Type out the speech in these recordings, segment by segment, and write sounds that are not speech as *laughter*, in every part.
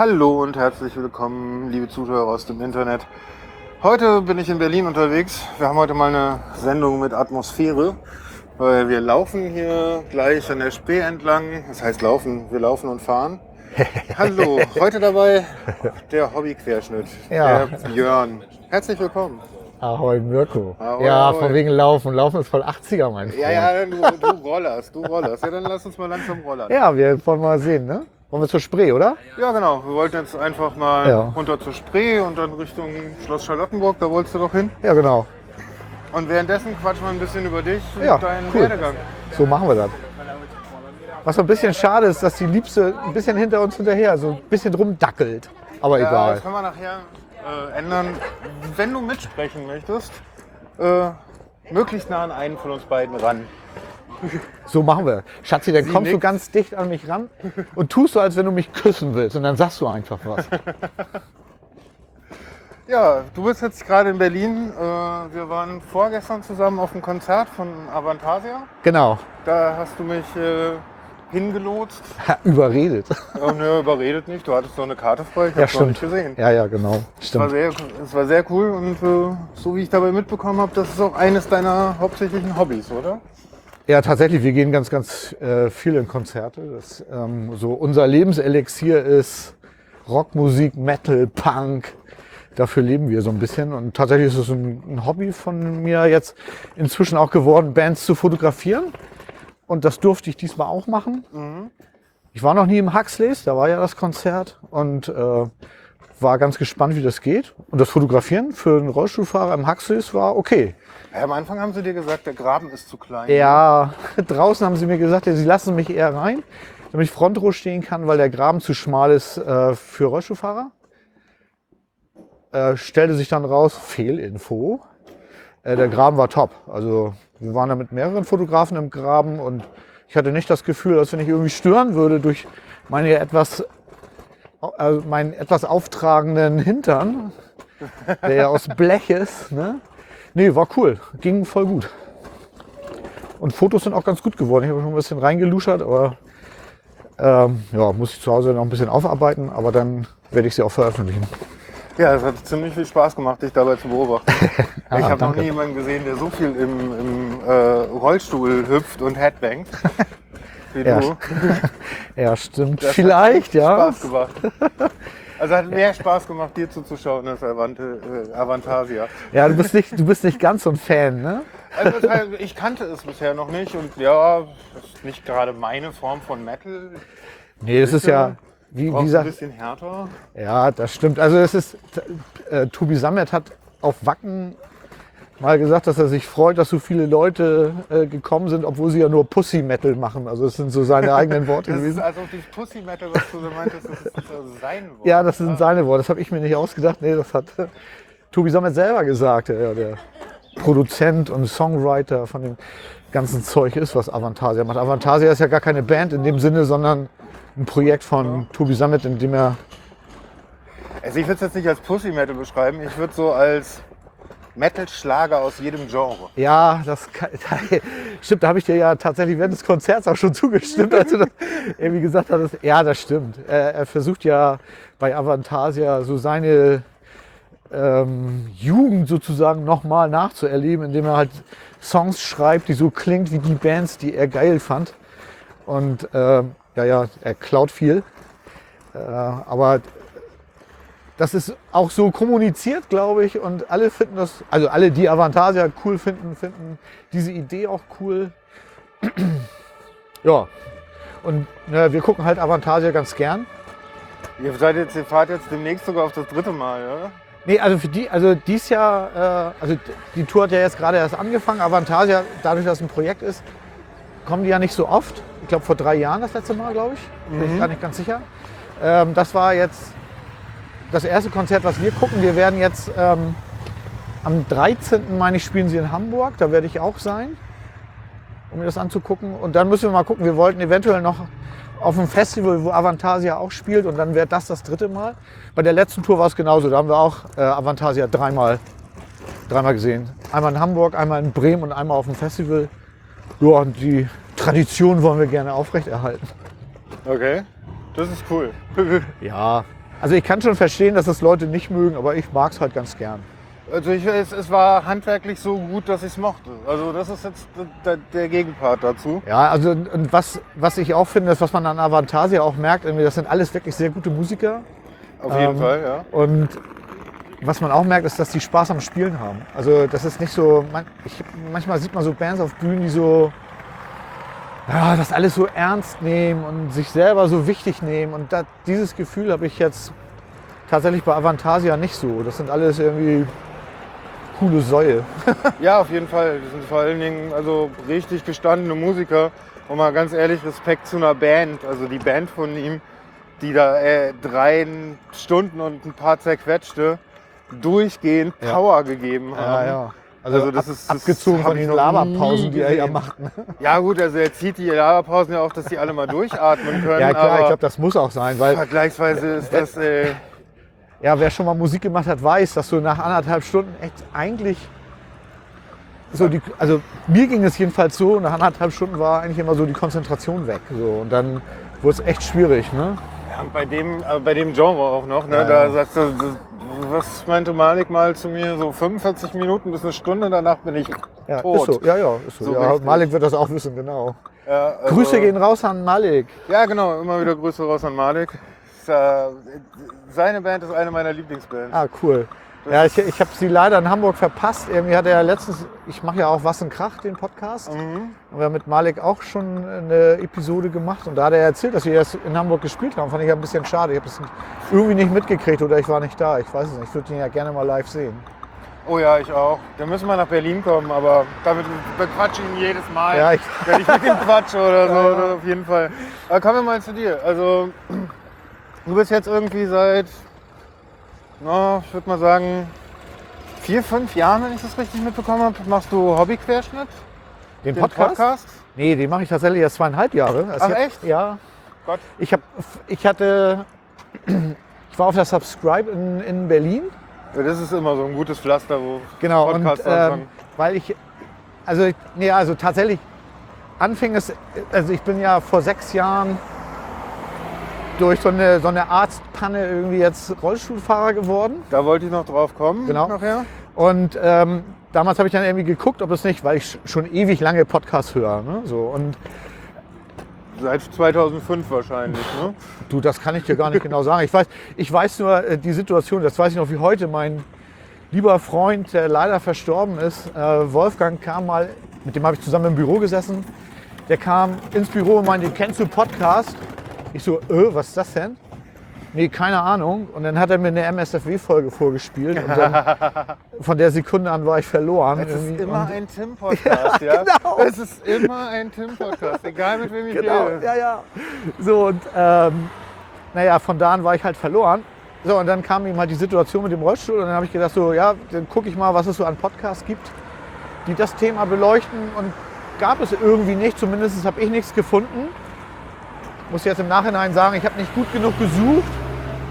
Hallo und herzlich willkommen, liebe Zuschauer aus dem Internet. Heute bin ich in Berlin unterwegs. Wir haben heute mal eine Sendung mit Atmosphäre. Weil wir laufen hier gleich an der Spee entlang. Das heißt laufen, wir laufen und fahren. *laughs* Hallo, heute dabei der Hobbyquerschnitt, Ja. der Björn. Herzlich willkommen. Ahoi Mirko. Ahoi, ja, ahoi. von wegen Laufen. Laufen ist voll 80er, mein Freund. Ja, ja, du, du rollerst, du rollerst. Ja, dann lass uns mal langsam rollern. Ja, wir wollen mal sehen, ne? Wollen wir zur Spree, oder? Ja, genau. Wir wollten jetzt einfach mal Ja. runter zur Spree und dann Richtung Schloss Charlottenburg. Da wolltest du doch hin. Ja, genau. Und währenddessen quatschen wir ein bisschen über dich und Ja, deinen cool. Werdegang. So machen wir das. Was so ein bisschen schade ist, dass die Liebste ein bisschen hinter uns hinterher, so ein bisschen rumdackelt. Aber Ja, egal. das kann man nachher äh, ändern. Wenn du mitsprechen möchtest, äh, möglichst nah an einen von uns beiden ran. So machen wir. Schatzi, dann Sie kommst du nickt. ganz dicht an mich ran und tust so, als wenn du mich küssen willst. Und dann sagst du einfach was. Ja, du bist jetzt gerade in Berlin. Äh, wir waren vorgestern zusammen auf einem Konzert von Avantasia. Genau. Da hast du mich äh, hingelotst. Ha, Überredet. Oh, ne, überredet nicht. Du hattest noch eine Karte frei. Ich Ja, hab's nicht stimmt. gesehen. Ja, ja, genau. Es war, Stimmt. sehr, es war sehr cool und so wie ich dabei mitbekommen habe, das ist auch eines deiner hauptsächlichen Hobbys, oder? Ja, tatsächlich, wir gehen ganz, ganz äh, viel in Konzerte. Das, ähm, so unser Lebenselixier ist Rockmusik, Metal, Punk. Dafür leben wir so ein bisschen. Und tatsächlich ist es ein, ein Hobby von mir jetzt inzwischen auch geworden, Bands zu fotografieren. Und das durfte ich diesmal auch machen. Ich war noch nie im Huxleys, da war ja das Konzert und äh, war ganz gespannt, wie das geht. Und das Fotografieren für einen Rollstuhlfahrer im Huxleys war okay. Ja, am Anfang haben sie dir gesagt, der Graben ist zu klein. Ja, *laughs* draußen haben sie mir gesagt, ja, sie lassen mich eher rein, damit ich Frontrow stehen kann, weil der Graben zu schmal ist äh, für Rollstuhlfahrer. Äh, stellte sich dann raus, Fehlinfo. Äh, der Graben war top. Also wir waren da mit mehreren Fotografen im Graben und ich hatte nicht das Gefühl, dass wenn ich irgendwie stören würde durch meine etwas, äh, meinen etwas auftragenden Hintern, der ja aus Blech ist. Ne? Nee, war cool. Ging voll gut. Und Fotos sind auch ganz gut geworden. Ich habe schon ein bisschen reingeluschert, aber ähm, ja, muss ich zu Hause noch ein bisschen aufarbeiten, aber dann werde ich sie auch veröffentlichen. Ja, es hat ziemlich viel Spaß gemacht, dich dabei zu beobachten. *laughs* ich habe noch nie jemanden gesehen, der so viel im, im äh, Rollstuhl hüpft und headbangt *laughs* wie Ja, du. *laughs* Ja, stimmt. Das Vielleicht, ja. Spaß gemacht. Also hat mehr Spaß gemacht, dir zuzuschauen als Avante, äh, Avantasia. Ja, du bist nicht, du bist nicht ganz so ein Fan, ne? Also ich kannte es bisher noch nicht und ja, das ist nicht gerade meine Form von Metal. Nee, das ist ja, wie, wie Braucht ein gesagt, bisschen härter. ja, das stimmt. Also es ist, äh, Tobi Sammet hat auf Wacken mal gesagt, dass er sich freut, dass so viele Leute äh, gekommen sind, obwohl sie ja nur Pussy Metal machen. Also es sind so seine eigenen *laughs* Worte Das ist gewesen. also dieses Pussy Metal, was du so meintest, das ist also sein Wort. Ja, das sind seine Worte. Das habe ich mir nicht ausgedacht. Nee, das hat *laughs* Tobi Sammet selber gesagt. Ja, der Produzent und Songwriter von dem ganzen Zeug ist, was Avantasia macht. Avantasia ist ja gar keine Band in dem Sinne, sondern ein Projekt von Tobi Sammet, in dem er Also ich würde es jetzt nicht als Pussy Metal beschreiben, ich würde so als Metal-Schlager aus jedem Genre. Ja, das kann, *laughs* stimmt. Da habe ich dir ja tatsächlich während des Konzerts auch schon *laughs* zugestimmt, als du das irgendwie gesagt hattest. Ja, das stimmt. Er, er versucht ja bei Avantasia so seine ähm, Jugend sozusagen nochmal nachzuerleben, indem er halt Songs schreibt, die so klingt wie die Bands, die er geil fand. Und ähm, ja, ja, er klaut viel. Äh, aber das ist auch so kommuniziert, glaube ich. Und alle finden das, also alle, die Avantasia cool finden, finden diese Idee auch cool. *clears throat* ja. Und ja, wir gucken halt Avantasia ganz gern. Ihr, seid jetzt, ihr fahrt jetzt demnächst sogar auf das dritte Mal, oder? Nee, also für die, also dies Jahr, äh, also die Tour hat ja jetzt gerade erst angefangen. Avantasia, dadurch, dass es ein Projekt ist, kommen die ja nicht so oft. Ich glaube vor drei Jahren das letzte Mal, glaube ich. Bin ich gar nicht ganz sicher. Ähm, das war jetzt das erste Konzert, was wir gucken. Wir werden jetzt ähm, am 13. meine ich, spielen sie in Hamburg. Da werde ich auch sein, um mir das anzugucken. Und dann müssen wir mal gucken. Wir wollten eventuell noch auf einem Festival, wo Avantasia auch spielt. Und dann wäre das das dritte Mal. Bei der letzten Tour war es genauso. Da haben wir auch äh, Avantasia dreimal, dreimal gesehen. Einmal in Hamburg, einmal in Bremen und einmal auf dem Festival. Ja, und die Tradition wollen wir gerne aufrechterhalten. Okay. Das ist cool. *laughs* Ja, Also ich kann schon verstehen, dass das Leute nicht mögen, aber ich mag es halt ganz gern. Also ich, es, es war handwerklich so gut, dass ich es mochte. Also das ist jetzt der, der Gegenpart dazu. Ja, also und was, was ich auch finde, ist, was man an Avantasia auch merkt, das sind alles wirklich sehr gute Musiker. Auf jeden Ähm, Fall, ja. Und was man auch merkt, ist, dass die Spaß am Spielen haben. Also das ist nicht so, man, ich, manchmal sieht man so Bands auf Bühnen, die so ja, das alles so ernst nehmen und sich selber so wichtig nehmen. Und da, dieses Gefühl habe ich jetzt tatsächlich bei Avantasia nicht so. Das sind alles irgendwie coole Säue. *laughs* Ja, auf jeden Fall. Das sind vor allen Dingen also richtig gestandene Musiker. Und mal ganz ehrlich, Respekt zu einer Band. Also die Band von ihm, die da äh, drei Stunden und ein paar zerquetschte durchgehend Ja. Power gegeben haben. Also das ab, ist- das abgezogen von den Laberpausen, die er ja macht. Ne? *laughs* Ja gut, also er zieht die Laberpausen ja auch, dass die alle mal durchatmen können. Ja klar, ich glaube, das muss auch sein, weil vergleichsweise ist das... Äh, ja, wer schon mal Musik gemacht hat, weiß, dass du nach anderthalb Stunden echt eigentlich so die, also mir ging es jedenfalls so, nach anderthalb Stunden war eigentlich immer so die Konzentration weg. So, und dann wurde es echt schwierig. Ne? Ja, bei dem, äh, bei dem Genre auch noch, ne? Ja, da sagst du, was meinte Malik mal zu mir, so 45 Minuten bis eine Stunde, danach bin ich Ja, tot. ist so. Ja, ja, ist so. So ja. Malik wird das auch wissen, genau. Ja, also- Grüße gehen raus an Malik. Ja, genau, immer wieder Grüße raus an Malik. Ist, äh, seine Band ist eine meiner Lieblingsbands. Ah, cool. Ja, ich, ich habe sie leider in Hamburg verpasst. Irgendwie hat er ja letztens, ich mache ja auch Was in Krach, den Podcast. Mhm. Und wir haben mit Malik auch schon eine Episode gemacht und da hat er erzählt, dass wir erst in Hamburg gespielt haben. Fand ich ein bisschen schade. Ich habe es irgendwie nicht mitgekriegt oder ich war nicht da. Ich weiß es nicht. Ich würde ihn ja gerne mal live sehen. Oh ja, ich auch. Dann müssen wir nach Berlin kommen, aber damit bequatsche ich ihn jedes Mal. Ja, ich- Wenn ich mit ihm quatsche oder *laughs* so, oder auf jeden Fall. Aber kommen wir mal zu dir. Also, du bist jetzt irgendwie seit, na, ich würde mal sagen, vier, fünf Jahren, wenn ich das richtig mitbekommen habe, machst du Hobbyquerschnitt? Den Den Podcast? Podcast? Nee, den mache ich tatsächlich erst zweieinhalb Jahre. Also Ach, echt? Ja. Gott. Ich, hab, ich hatte, ich war auf der Subscribe in, in Berlin. Ja, das ist immer so ein gutes Pflaster, wo Genau, Podcasts ähm, anfangen. weil ich, also, ich- nee, also tatsächlich, anfing es, also ich bin ja vor sechs Jahren durch so eine, so eine Arztpanne irgendwie jetzt Rollstuhlfahrer geworden. Da wollte ich noch drauf kommen Genau. nachher. Und ähm, damals habe ich dann irgendwie geguckt, ob es nicht, weil ich schon ewig lange Podcasts höre. Ne? So, und Seit 2005 wahrscheinlich, ne? Du, das kann ich dir gar nicht genau sagen. Ich weiß, ich weiß nur äh, die Situation, das weiß ich noch wie heute. Mein lieber Freund, der leider verstorben ist, äh, Wolfgang, kam mal, mit dem habe ich zusammen im Büro gesessen. Der kam ins Büro und meinte, kennst du Podcast? Ich so, äh, was ist das denn? Nee, keine Ahnung. Und dann hat er mir eine MSFW-Folge vorgespielt. Und dann, *laughs* von der Sekunde an war ich verloren. Es ist immer ein Tim-Podcast, *laughs* ja? genau. Es ist immer ein Tim-Podcast, egal mit wem ich Genau, rede. ja, ja. So, und ähm, naja, von da an war ich halt verloren. So, und dann kam ihm halt die Situation mit dem Rollstuhl und dann habe ich gedacht, so, ja, dann gucke ich mal, was es so an Podcasts gibt, die das Thema beleuchten und gab es irgendwie nicht, zumindest habe ich nichts gefunden. Muss jetzt im Nachhinein sagen, ich habe nicht gut genug gesucht.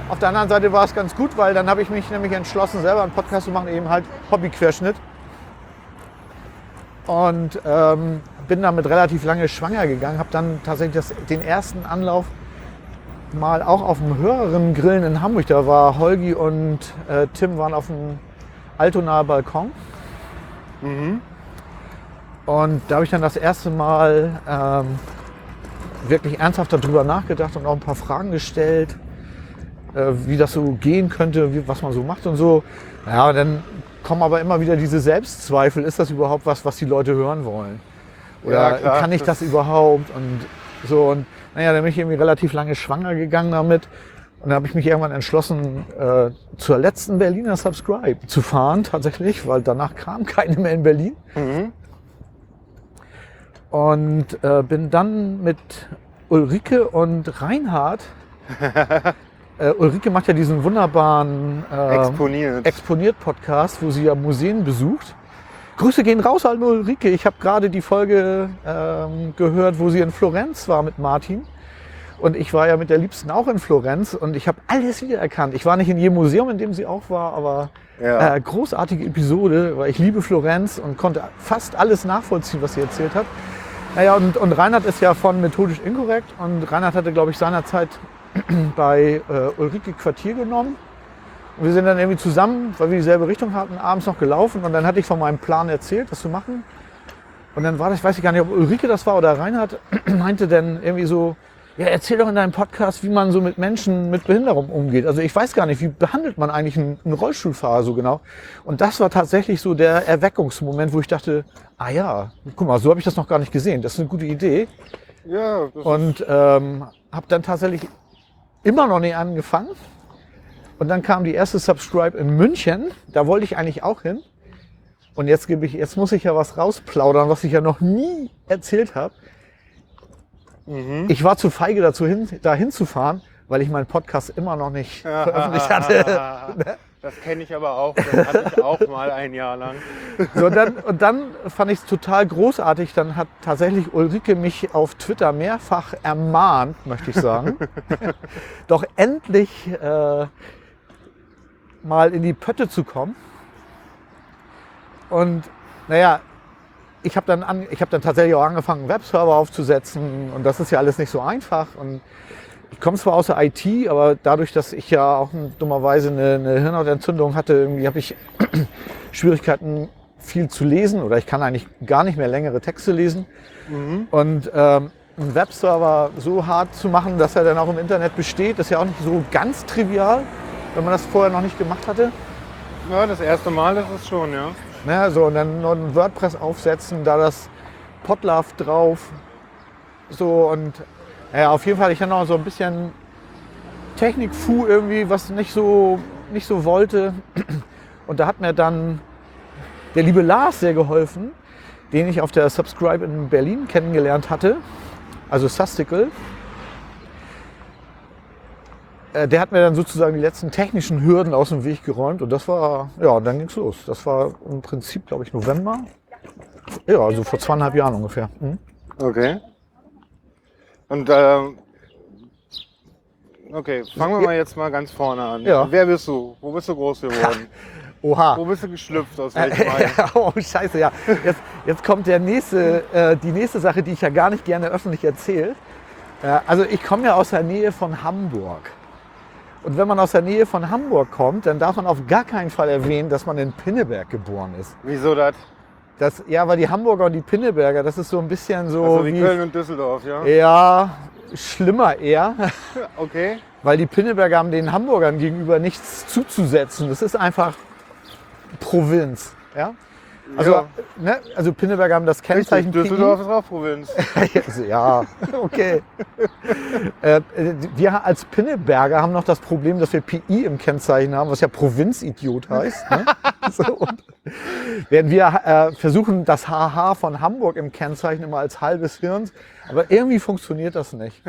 Auf der anderen Seite war es ganz gut, weil dann habe ich mich nämlich entschlossen, selber einen Podcast zu machen, eben halt Hobbyquerschnitt. Und ähm, bin damit relativ lange schwanger gegangen, habe dann tatsächlich das, den ersten Anlauf mal auch auf dem höheren Grillen in Hamburg. Da war Holgi und äh, Tim waren auf dem Altonaer Balkon. Und da habe ich dann das erste Mal ähm, wirklich ernsthaft darüber nachgedacht und auch ein paar Fragen gestellt, äh, wie das so gehen könnte, wie, was man so macht und so. Ja, dann kommen aber immer wieder diese Selbstzweifel. Ist das überhaupt was, was die Leute hören wollen? Oder Ja, klar, kann ich das, das- überhaupt? Und so. Und naja, dann bin ich irgendwie relativ lange schwanger gegangen damit. Und dann habe ich mich irgendwann entschlossen, äh, zur letzten Berliner Subscribe zu fahren, tatsächlich, weil danach kam *laughs* keine mehr in Berlin. Mhm. Und äh, bin dann mit Ulrike und Reinhard. *laughs* äh, Ulrike macht ja diesen wunderbaren äh, Exponiert. Exponiert-Podcast, wo sie ja Museen besucht. Grüße gehen raus an Ulrike. Ich habe gerade die Folge ähm, gehört, wo sie in Florenz war mit Martin. Und ich war ja mit der Liebsten auch in Florenz und ich habe alles wiedererkannt. Ich war nicht in jedem Museum, in dem sie auch war, aber Ja. äh, großartige Episode, weil ich liebe Florenz und konnte fast alles nachvollziehen, was sie erzählt hat. Naja, und, und Reinhard ist ja von Methodisch Inkorrekt und Reinhard hatte, glaube ich, seinerzeit *clears throat* bei äh, Ulrike Quartier genommen. Und wir sind dann irgendwie zusammen, weil wir dieselbe Richtung hatten, abends noch gelaufen. Und dann hatte ich von meinem Plan erzählt, das zu machen. Und dann war das, ich weiß ich gar nicht, ob Ulrike das war oder Reinhard, *clears throat* meinte dann irgendwie so, ja, erzähl doch in deinem Podcast, wie man so mit Menschen mit Behinderung umgeht. Also ich weiß gar nicht, wie behandelt man eigentlich einen, einen Rollstuhlfahrer so genau. Und das war tatsächlich so der Erweckungsmoment, wo ich dachte, ah ja, guck mal, so habe ich das noch gar nicht gesehen. Das ist eine gute Idee. Ja, das Und ähm, habe dann tatsächlich immer noch nicht angefangen. Und dann kam die erste Subscribe in München. Da wollte ich eigentlich auch hin. Und jetzt gebe ich, jetzt muss ich ja was rausplaudern, was ich ja noch nie erzählt habe. Ich war zu feige dazu hin, da hinzufahren, weil ich meinen Podcast immer noch nicht *laughs* veröffentlicht hatte. *laughs* Das kenne ich aber auch. Das hatte ich auch mal ein Jahr lang. So, und, dann, und dann fand ich es total großartig. Dann hat tatsächlich Ulrike mich auf Twitter mehrfach ermahnt, möchte ich sagen, *laughs* doch endlich äh, mal in die Pötte zu kommen. Und naja, ich habe dann, an, ich hab dann tatsächlich auch angefangen, einen Webserver aufzusetzen. Und das ist ja alles nicht so einfach. Und ich komme zwar aus der IT, aber dadurch, dass ich ja auch dummerweise eine, eine Hirnhautentzündung hatte, irgendwie habe ich *clears throat* Schwierigkeiten, viel zu lesen oder ich kann eigentlich gar nicht mehr längere Texte lesen. Und ähm, einen Webserver so hart zu machen, dass er dann auch im Internet besteht, ist ja auch nicht so ganz trivial, wenn man das vorher noch nicht gemacht hatte. Ja, das erste Mal ist es schon, ja. Ne, so, und dann noch ein WordPress aufsetzen, da das Podlove drauf. So und ja, auf jeden Fall, ich hatte noch so ein bisschen Technik-Fu irgendwie, was nicht so, nicht so wollte. Und da hat mir dann der liebe Lars sehr geholfen, den ich auf der Subscribe in Berlin kennengelernt hatte. Also Sustical. Äh, Der hat mir dann sozusagen die letzten technischen Hürden aus dem Weg geräumt und das war, ja, dann ging's los. Das war im Prinzip, glaube ich, November. Ja, also vor zweieinhalb Jahren ungefähr. Mhm. Okay. Und ähm, okay, fangen wir mal jetzt mal ganz vorne an. Ja. Wer bist du? Wo bist du groß geworden? *laughs* Oha. Wo bist du geschlüpft? Aus welchem *laughs* oh, scheiße, ja. Jetzt, jetzt kommt der nächste, äh, die nächste Sache, die ich ja gar nicht gerne öffentlich erzähle. Äh, also ich komme ja aus der Nähe von Hamburg. Und wenn man aus der Nähe von Hamburg kommt, dann darf man auf gar keinen Fall erwähnen, dass man in Pinneberg geboren ist. Wieso das? Das, ja, weil die Hamburger und die Pinneberger, das ist so ein bisschen so Also wie Köln und Düsseldorf, ja? Ja, schlimmer eher, *laughs* Okay. weil die Pinneberger haben den Hamburgern gegenüber nichts zuzusetzen. Das ist einfach Provinz. Ja? Also, Ja. ne, also Pinneberger haben das Richtig, Kennzeichen Düsseldorf ist auch Provinz. Also, *laughs* ja, okay. äh, wir als Pinneberger haben noch das Problem, dass wir PI im Kennzeichen haben, was ja Provinzidiot heißt. Ne? *laughs* so, werden wir äh, versuchen, das HH von Hamburg im Kennzeichen immer als halbes Hirn. Aber irgendwie funktioniert das nicht.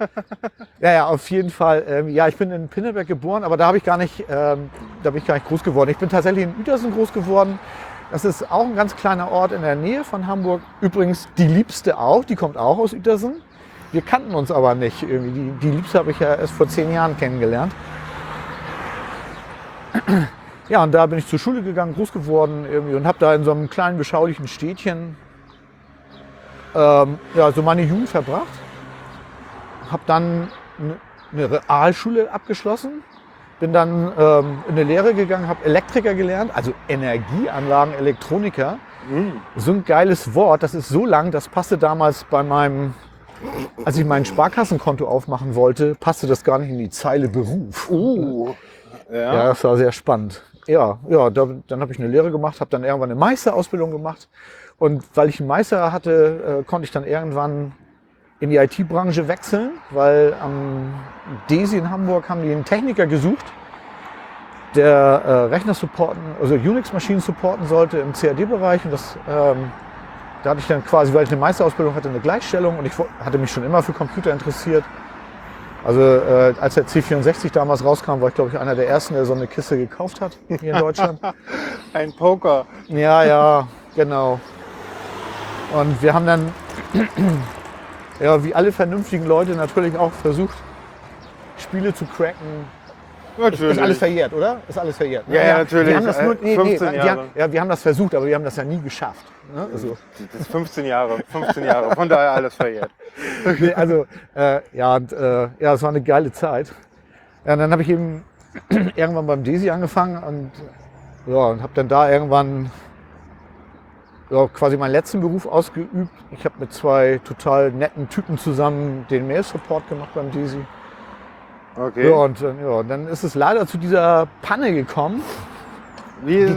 *laughs* ja, ja, auf jeden Fall. Ähm, ja, ich bin in Pinneberg geboren, aber da habe ich gar nicht, ähm, da bin ich gar nicht groß geworden. Ich bin tatsächlich in Uetersen groß geworden. Das ist auch ein ganz kleiner Ort in der Nähe von Hamburg. Übrigens die Liebste auch, die kommt auch aus Uetersen. Wir kannten uns aber nicht. Die, die Liebste habe ich ja erst vor zehn Jahren kennengelernt. *clears throat* Ja, und da bin ich zur Schule gegangen, groß geworden irgendwie und habe da in so einem kleinen beschaulichen Städtchen ähm, ja, so meine Jugend verbracht. Habe dann eine- eine Realschule abgeschlossen, bin dann ähm, in eine Lehre gegangen, habe Elektriker gelernt, also Energieanlagen, Elektroniker. So ein geiles Wort, das ist so lang, das passte damals bei meinem, als ich mein Sparkassenkonto aufmachen wollte, passte das gar nicht in die Zeile Beruf. Uh. Ja. Ja, das war sehr spannend. Ja, ja da, dann habe ich eine Lehre gemacht, habe dann irgendwann eine Meisterausbildung gemacht. Und weil ich einen Meister hatte, äh, konnte ich dann irgendwann in die IT-Branche wechseln, weil am DESI in Hamburg haben die einen Techniker gesucht, der äh, Rechner supporten, also Unix-Maschinen supporten sollte im CAD-Bereich. Und das, ähm, da hatte ich dann quasi, weil ich eine Meisterausbildung hatte, eine Gleichstellung und ich hatte mich schon immer für Computer interessiert. Also äh, als der C64 damals rauskam, war ich glaube ich einer der ersten, der so eine Kiste gekauft hat *laughs* hier in Deutschland. *laughs* Ein Poker. ja, ja, genau. Und wir haben dann, ja, wie alle vernünftigen Leute natürlich auch versucht, Spiele zu cracken. Natürlich. Ist alles verjährt, oder? Ist alles verjährt. Ja, ja, natürlich. Wir haben das nur, Äh, nee, nee, 15 wir, Jahre. haben, ja, wir haben das versucht, aber wir haben das ja nie geschafft. Ne? Also, Das ist 15 Jahre, 15 Jahre. Von daher alles verjährt. *laughs* nee, also äh, ja, und, äh, ja, es war eine geile Zeit. Ja, und dann habe ich eben *clears throat* irgendwann beim Desi angefangen und, ja, und habe dann da irgendwann ja, quasi meinen letzten Beruf ausgeübt. Ich habe mit zwei total netten Typen zusammen den Mail-Support gemacht beim Desi. Okay. Ja, und, äh, ja, dann ist es leider zu dieser Panne gekommen. Wie,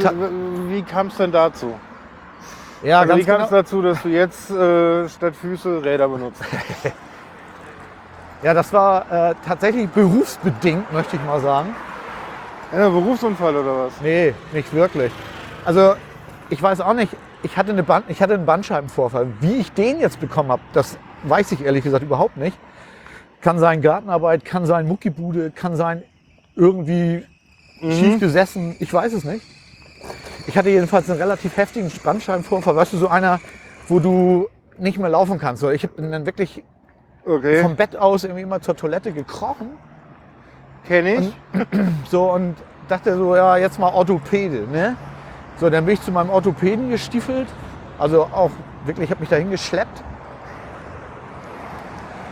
wie kam es denn dazu? Ja, Also wie ganz kam genau. es dazu, dass du jetzt äh, statt Füße Räder benutzt? *laughs* Ja, das war äh, tatsächlich berufsbedingt, möchte ich mal sagen. Ja, Berufsunfall oder was? Nee, nicht wirklich. Also ich weiß auch nicht, ich hatte, eine Band, ich hatte einen Bandscheibenvorfall. Wie ich den jetzt bekommen habe, das weiß ich ehrlich gesagt überhaupt nicht. Kann sein Gartenarbeit, kann sein Muckibude, kann sein irgendwie schief gesessen, ich weiß es nicht. Ich hatte jedenfalls einen relativ heftigen Bandscheibenvorfall, weißt du, so einer, wo du nicht mehr laufen kannst. Ich bin dann wirklich Okay, vom Bett aus irgendwie immer zur Toilette gekrochen kenne ich. *clears throat* So und dachte so, ja, jetzt mal Orthopäde, ne? So, dann bin ich zu meinem Orthopäden gestiefelt. Also auch wirklich, ich habe mich dahin geschleppt.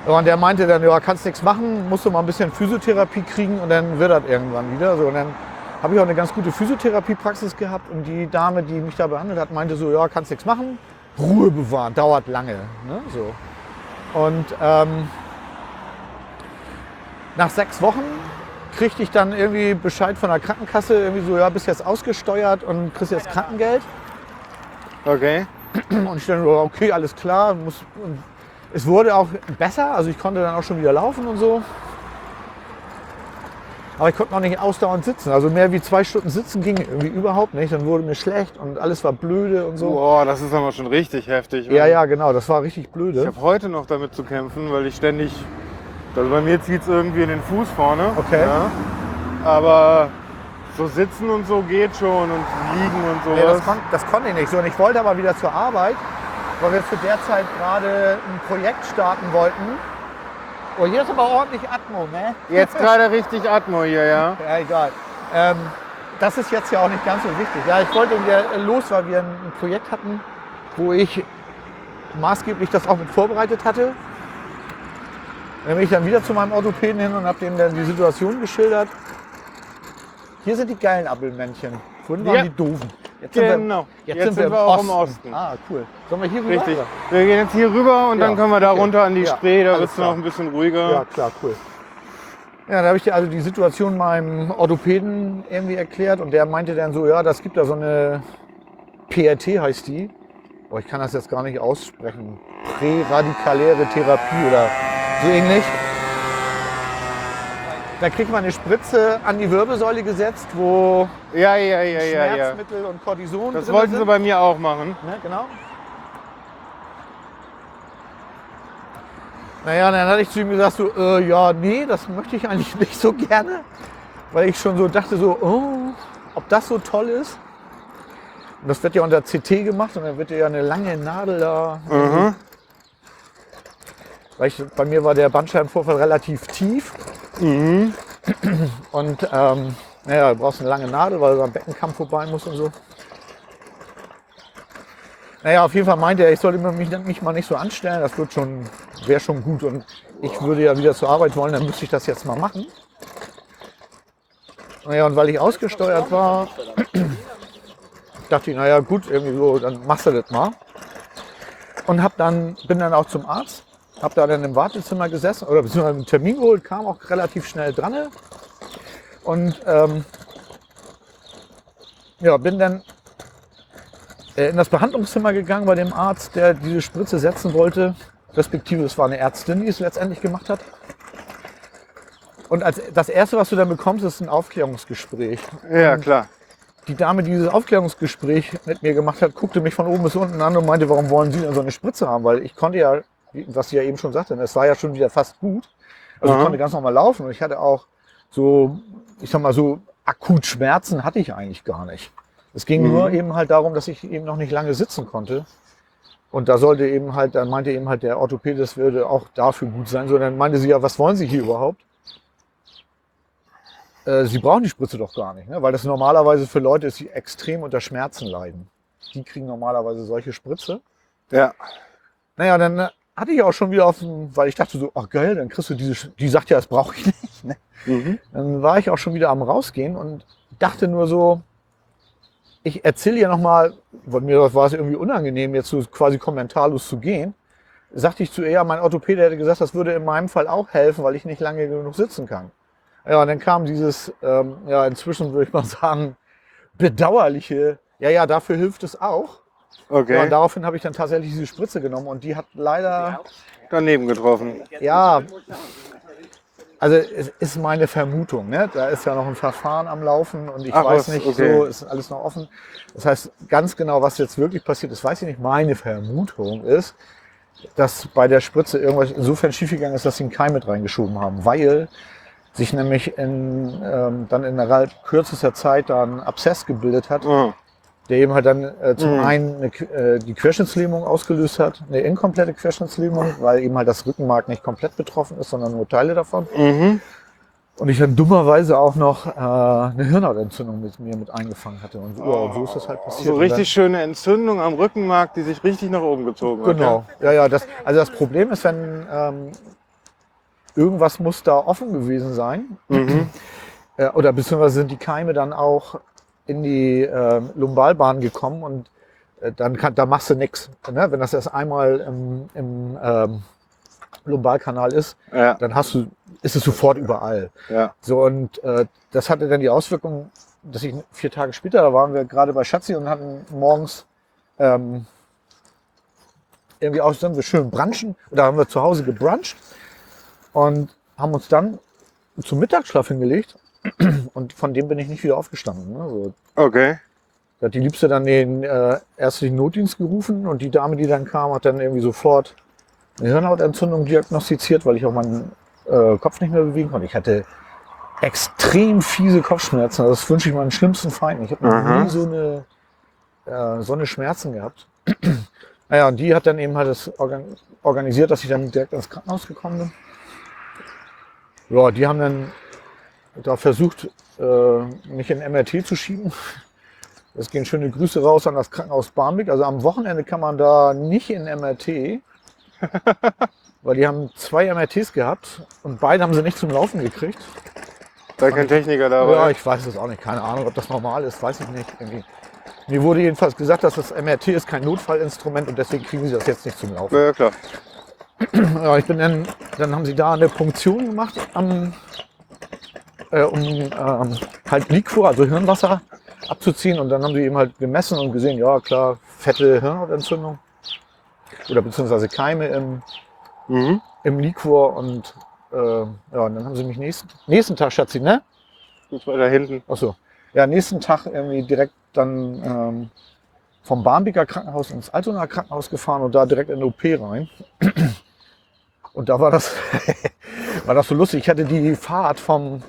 Und der meinte dann, ja, kannst nichts machen, musst du mal ein bisschen Physiotherapie kriegen und dann wird das irgendwann wieder. So, und dann habe ich auch eine ganz gute Physiotherapiepraxis gehabt und die Dame, die mich da behandelt hat, meinte so, ja, kannst nichts machen, Ruhe bewahren, dauert lange. Ne? So. Und ähm, nach sechs Wochen kriegte ich dann irgendwie Bescheid von der Krankenkasse, irgendwie so, ja, bist jetzt ausgesteuert und kriegst jetzt Krankengeld. Okay. Und ich dann so, okay, alles klar. Muss, es wurde auch besser, also ich konnte dann auch schon wieder laufen und so. Aber ich konnte noch nicht ausdauernd sitzen. Also mehr wie zwei Stunden sitzen ging irgendwie überhaupt nicht. Dann wurde mir schlecht und alles war blöde und so. Boah, das ist aber schon richtig heftig. Ja, ja, genau, das war richtig Ich blöde. habe heute noch damit zu kämpfen, weil ich ständig. Also bei mir zieht es irgendwie in den Fuß vorne. Okay. Ja. Aber so sitzen und so geht schon und liegen und sowas. Nee, das, kon das konnte ich nicht so. Und ich wollte aber wieder zur Arbeit, weil wir zu der Zeit gerade ein Projekt starten wollten. Oh, hier ist aber ordentlich Atmo, ne? Jetzt gerade richtig Atmo hier, ja. Ja, egal. Ähm, das ist jetzt ja auch nicht ganz so wichtig. Ja, ich wollte wieder los, weil wir ein Projekt hatten, wo ich maßgeblich das auch mit vorbereitet hatte. Dann bin ich dann wieder zu meinem Orthopäden hin und habe dem dann die Situation geschildert. Hier sind die geilen Appelmännchen. Vorhin waren Ja. die doofen. Jetzt sind wir, Genau. jetzt sind wir, auch im Osten. Ah, cool. Sollen wir hier rüber? Richtig. Wir gehen jetzt hier rüber und Ja, dann können wir da okay. runter an die Ja, Spree, da alles wird es klar. noch ein bisschen ruhiger. Ja, klar, cool. Ja, da habe ich dir also die Situation meinem Orthopäden irgendwie erklärt und der meinte dann so, ja, das gibt da so eine PRT heißt die. Oh, ich kann das jetzt gar nicht aussprechen. Präradikalere Therapie oder so ähnlich. Da kriegt man eine Spritze an die Wirbelsäule gesetzt, wo Ja, ja, ja, ja, ja. Schmerzmittel und Cortison Das wollten sind. sie bei mir auch machen. Ne, genau. Naja, dann hatte ich zu ihm gesagt, so, äh, ja, nee, das möchte ich eigentlich *laughs* nicht so gerne. Weil ich schon so dachte, so, oh, ob das so toll ist. Und das wird ja unter CT gemacht und dann wird ja eine lange Nadel da. Mhm. Weil ich, bei mir war der Bandscheibenvorfall relativ tief. Mhm. Und ähm, naja, du brauchst eine lange Nadel, weil du am Beckenkamm vorbei musst und so. Naja, auf jeden Fall meinte er, ich sollte mich, mich mal nicht so anstellen, das wird schon, wäre schon gut. Und ich würde ja wieder zur Arbeit wollen, dann müsste ich das jetzt mal machen. Naja, und weil ich ausgesteuert war, dachte ich, naja gut, irgendwie so, dann machst du das mal. Und hab dann, bin dann auch zum Arzt, hab da dann im Wartezimmer gesessen oder beziehungsweise einen Termin geholt, kam auch relativ schnell dran. Und ähm, ja, bin dann äh, in das Behandlungszimmer gegangen bei dem Arzt, der diese Spritze setzen wollte. Respektive es war eine Ärztin, die es letztendlich gemacht hat. Und als das Erste, was du dann bekommst, ist ein Aufklärungsgespräch. Ja, klar. Die Dame, die dieses Aufklärungsgespräch mit mir gemacht hat, guckte mich von oben bis unten an und meinte, warum wollen Sie denn so eine Spritze haben? Weil ich konnte ja, was sie ja eben schon sagte, es war ja schon wieder fast gut. Also ich konnte ganz normal laufen und ich hatte auch so, ich sag mal so, akut Schmerzen hatte ich eigentlich gar nicht. Es ging Mhm. nur eben halt darum, dass ich eben noch nicht lange sitzen konnte. Und da sollte eben halt, dann meinte eben halt der Orthopäde, das würde auch dafür gut sein. So, dann meinte sie ja, was wollen Sie hier überhaupt? äh, sie brauchen die Spritze doch gar nicht, ne? weil das normalerweise für Leute ist, die extrem unter Schmerzen leiden. Die kriegen normalerweise solche Spritze. Ja. Naja, dann äh, hatte ich auch schon wieder auf dem, weil ich dachte so, ach geil, dann kriegst du diese, die sagt ja, das brauche ich *laughs* nicht. Ne? Mhm. Dann war ich auch schon wieder am rausgehen und dachte nur so, ich erzähle ihr nochmal, weil mir war es irgendwie unangenehm, jetzt so quasi kommentarlos zu gehen. Sagte ich zu ihr, ja, mein Orthopäde hätte gesagt, das würde in meinem Fall auch helfen, weil ich nicht lange genug sitzen kann. Ja, und dann kam dieses, ähm, ja, inzwischen würde ich mal *laughs* sagen, bedauerliche, ja, ja, dafür hilft es auch. Ja, Okay. und daraufhin habe ich dann tatsächlich diese Spritze genommen und die hat leider, Daneben getroffen. ja, also es ist meine Vermutung, ne? da ist ja noch ein Verfahren am Laufen und ich Ach weiß nicht, okay. so ist alles noch offen. Das heißt, ganz genau, was jetzt wirklich passiert ist, weiß ich nicht. Meine Vermutung ist, dass bei der Spritze irgendwas insofern schiefgegangen ist, dass sie einen Keim mit reingeschoben haben, weil sich nämlich in, ähm, dann in kürzester Zeit da ein Abszess gebildet hat, Ah. Der eben halt dann äh, zum Mhm. einen eine, äh, die Querschnittslähmung ausgelöst hat, eine inkomplette Querschnittslähmung, weil eben halt das Rückenmark nicht komplett betroffen ist, sondern nur Teile davon. Mhm. Und ich dann dummerweise auch noch äh, eine Hirnhautentzündung mit mir mit eingefangen hatte. Und, ja, und so ist das halt passiert. So richtig schöne Entzündung am Rückenmark, die sich richtig nach oben gezogen Dann, hat. genau. Ja, ja. Das, also das Problem ist, wenn ähm, irgendwas muss da offen gewesen sein? Mhm. äh, oder beziehungsweise sind die Keime dann auch in die äh, Lumbalbahn gekommen und äh, dann kann, da machst du nichts. Ne? Wenn das erst einmal im, im ähm, Lumbalkanal ist, Ja, dann hast du, ist es sofort überall. ja. So, und äh, das hatte dann die Auswirkung, dass ich vier Tage später, da waren wir gerade bei Schatzi und hatten morgens ähm, irgendwie auch sind wir schön brunchen. Oder haben wir zu Hause gebruncht und haben uns dann zum Mittagsschlaf hingelegt. *clears throat* Und von dem bin ich nicht wieder aufgestanden. Ne? So, Okay. da hat die Liebste dann den äh, ärztlichen Notdienst gerufen und die Dame, die dann kam, hat dann irgendwie sofort eine Hirnhautentzündung diagnostiziert, weil ich auch meinen äh, Kopf nicht mehr bewegen konnte. Ich hatte extrem fiese Kopfschmerzen. Also Das wünsche ich meinen schlimmsten Feinden. Ich habe noch nie so eine, äh, so eine Schmerzen gehabt. *clears throat* naja, und die hat dann eben halt das organ organisiert, dass ich dann direkt ins Krankenhaus gekommen bin. Ja, die haben dann da versucht, äh, mich in MRT zu schieben. Es gehen schöne Grüße raus an das Krankenhaus Barmbek. Also am Wochenende kann man da nicht in MRT, weil die haben zwei MRTs gehabt und beide haben sie nicht zum Laufen gekriegt. Da kein Techniker da Ja, war. ich weiß es auch nicht. Keine Ahnung, ob das normal ist, weiß ich nicht. Irgendwie. Mir wurde jedenfalls gesagt, dass das MRT ist kein Notfallinstrument und deswegen kriegen sie das jetzt nicht zum Laufen. Ja, klar. Ja, ich bin dann, dann haben sie da eine Punktion gemacht, am, äh, um ähm, halt Liquor, also Hirnwasser abzuziehen. Und dann haben sie eben halt gemessen und gesehen, ja klar, fette Hirnhautentzündung oder beziehungsweise Keime im, Mhm. im Liquor. Und äh, ja, und dann haben sie mich nächsten, nächsten Tag, Schatzi, ne? Das war da hinten. Achso. Ja, nächsten Tag irgendwie direkt dann ähm, vom Barmbeker Krankenhaus ins Altonaer Krankenhaus gefahren und da direkt in die OP rein. Und da war das, *laughs* war das so lustig. Ich hatte die Fahrt vom,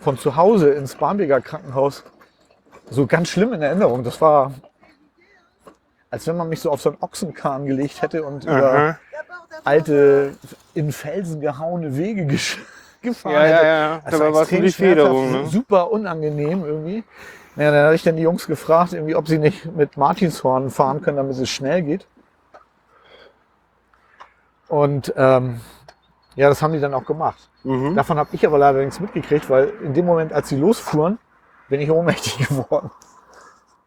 von zu Hause ins Barmbeker Krankenhaus so ganz schlimm in Erinnerung. Das war, als wenn man mich so auf so einen Ochsenkahn gelegt hätte und über Aha. alte, in Felsen gehauene Wege gesch- *laughs* gefahren Ja, hätte. ja, ja. Das Dabei war extrem die Federung. Ne? Super unangenehm irgendwie. Naja, dann hatte ich dann die Jungs gefragt, irgendwie, ob sie nicht mit Martinshorn fahren können, damit es schnell geht. Und ähm, ja, das haben die dann auch gemacht. Mhm. Davon habe ich aber leider nichts mitgekriegt, weil in dem Moment, als sie losfuhren, bin ich *laughs* ohnmächtig geworden.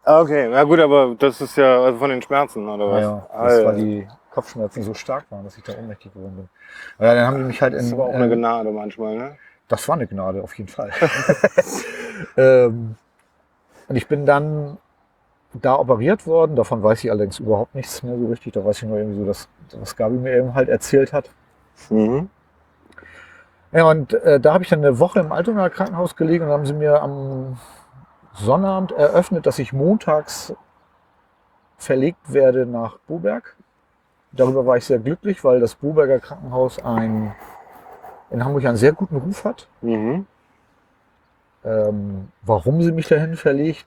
Ah, Okay, ja gut, aber das ist ja also von den Schmerzen oder was? Ja, das war die Kopfschmerzen so stark waren, dass ich da ohnmächtig geworden bin. Ja, dann haben die mich halt Das in. ist aber auch eine äh, Gnade manchmal, ne? Das war eine Gnade, auf jeden Fall. *laughs* ähm, und ich bin dann da operiert worden. Davon weiß ich allerdings überhaupt nichts mehr so richtig. Da weiß ich nur irgendwie so, dass, was Gabi mir eben halt erzählt hat. Mhm. Ja, und äh, da habe ich dann eine Woche im Altonaer Krankenhaus gelegen und haben sie mir am Sonnabend eröffnet, dass ich montags verlegt werde nach Boberg. Darüber war ich sehr glücklich, weil das Boberger Krankenhaus ein, in Hamburg einen sehr guten Ruf hat. Mhm. Ähm, warum sie mich dahin verlegt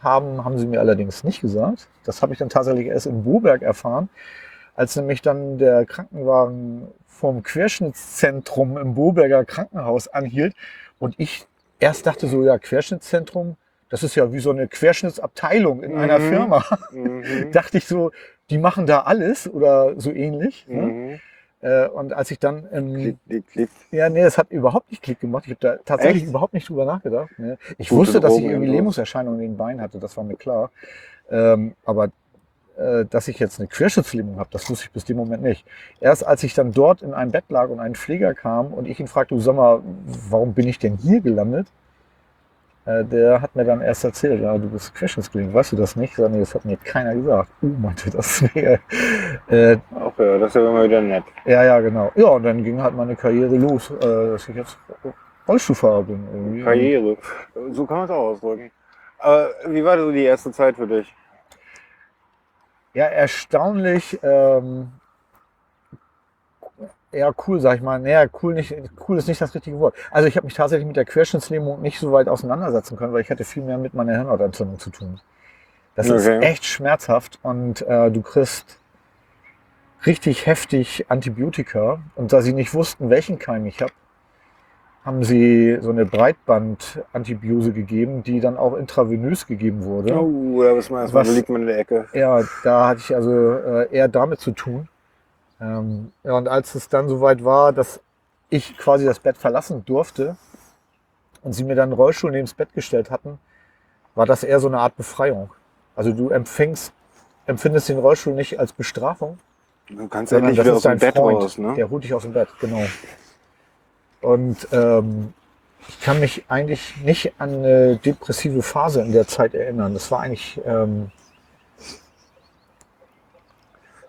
haben, haben sie mir allerdings nicht gesagt. Das habe ich dann tatsächlich erst in Boberg erfahren, als nämlich dann der Krankenwagen vom Querschnittszentrum im Boberger Krankenhaus anhielt Und ich erst dachte so, ja, Querschnittszentrum, das ist ja wie so eine Querschnittsabteilung in einer Mhm. Firma. Mhm. *laughs* dachte ich so, die machen da alles oder so ähnlich. Ne? Mhm. Äh, und als ich dann im, Klick, klick, klick. ja, nee, das hat überhaupt nicht Klick gemacht. Ich habe da tatsächlich Echt? überhaupt nicht drüber nachgedacht. Ne? Ich Gute wusste, dass ich irgendwie. Lähmungserscheinungen in den Beinen hatte, das war mir klar. Ähm, aber dass ich jetzt eine Querschnittslähmung habe, das wusste ich bis dem Moment nicht. Erst als ich dann dort in einem Bett lag und ein Pfleger kam und ich ihn fragte, du sag mal, warum bin ich denn hier gelandet? Äh, der hat mir dann erst erzählt, ja, du bist Querschnittsgelähmt, weißt du das nicht? Nee, das hat mir keiner gesagt. Uh, meinte das. *laughs* Äh, Ach ja, das ist ja immer wieder nett. ja, ja, genau. Ja, und dann ging halt meine Karriere los, äh, dass ich jetzt Rollstuhlfahrer bin. Irgendwie. Karriere. So kann man es auch ausdrücken. Aber wie war so die erste Zeit für dich? Ja, erstaunlich. Ähm, ja, cool, sag ich mal. Naja, cool, nicht, cool ist nicht das richtige Wort. Also ich habe mich tatsächlich mit der Querschnittslähmung nicht so weit auseinandersetzen können, weil ich hatte viel mehr mit meiner Hirnhautentzündung zu tun. Das ist Okay. echt schmerzhaft und äh, du kriegst richtig heftig Antibiotika. Und da sie nicht wussten, welchen Keim ich habe, haben sie so eine Breitband-Antibiose gegeben, die dann auch intravenös gegeben wurde. Oh, da wir erstmal, Was- liegt man in der Ecke. Ja, da hatte ich also äh, eher damit zu tun. Ähm, ja, und als es dann soweit war, dass ich quasi das Bett verlassen durfte und sie mir dann einen Rollstuhl neben das Bett gestellt hatten, war das eher so eine Art Befreiung. Also du empfängst, empfindest den Rollstuhl nicht als Bestrafung, Du kannst endlich das wieder ist aus dem Bett Freund. raus, ne? Der holt dich aus dem Bett, genau. Und ähm, ich kann mich eigentlich nicht an eine depressive Phase in der Zeit erinnern. Das war eigentlich, ähm,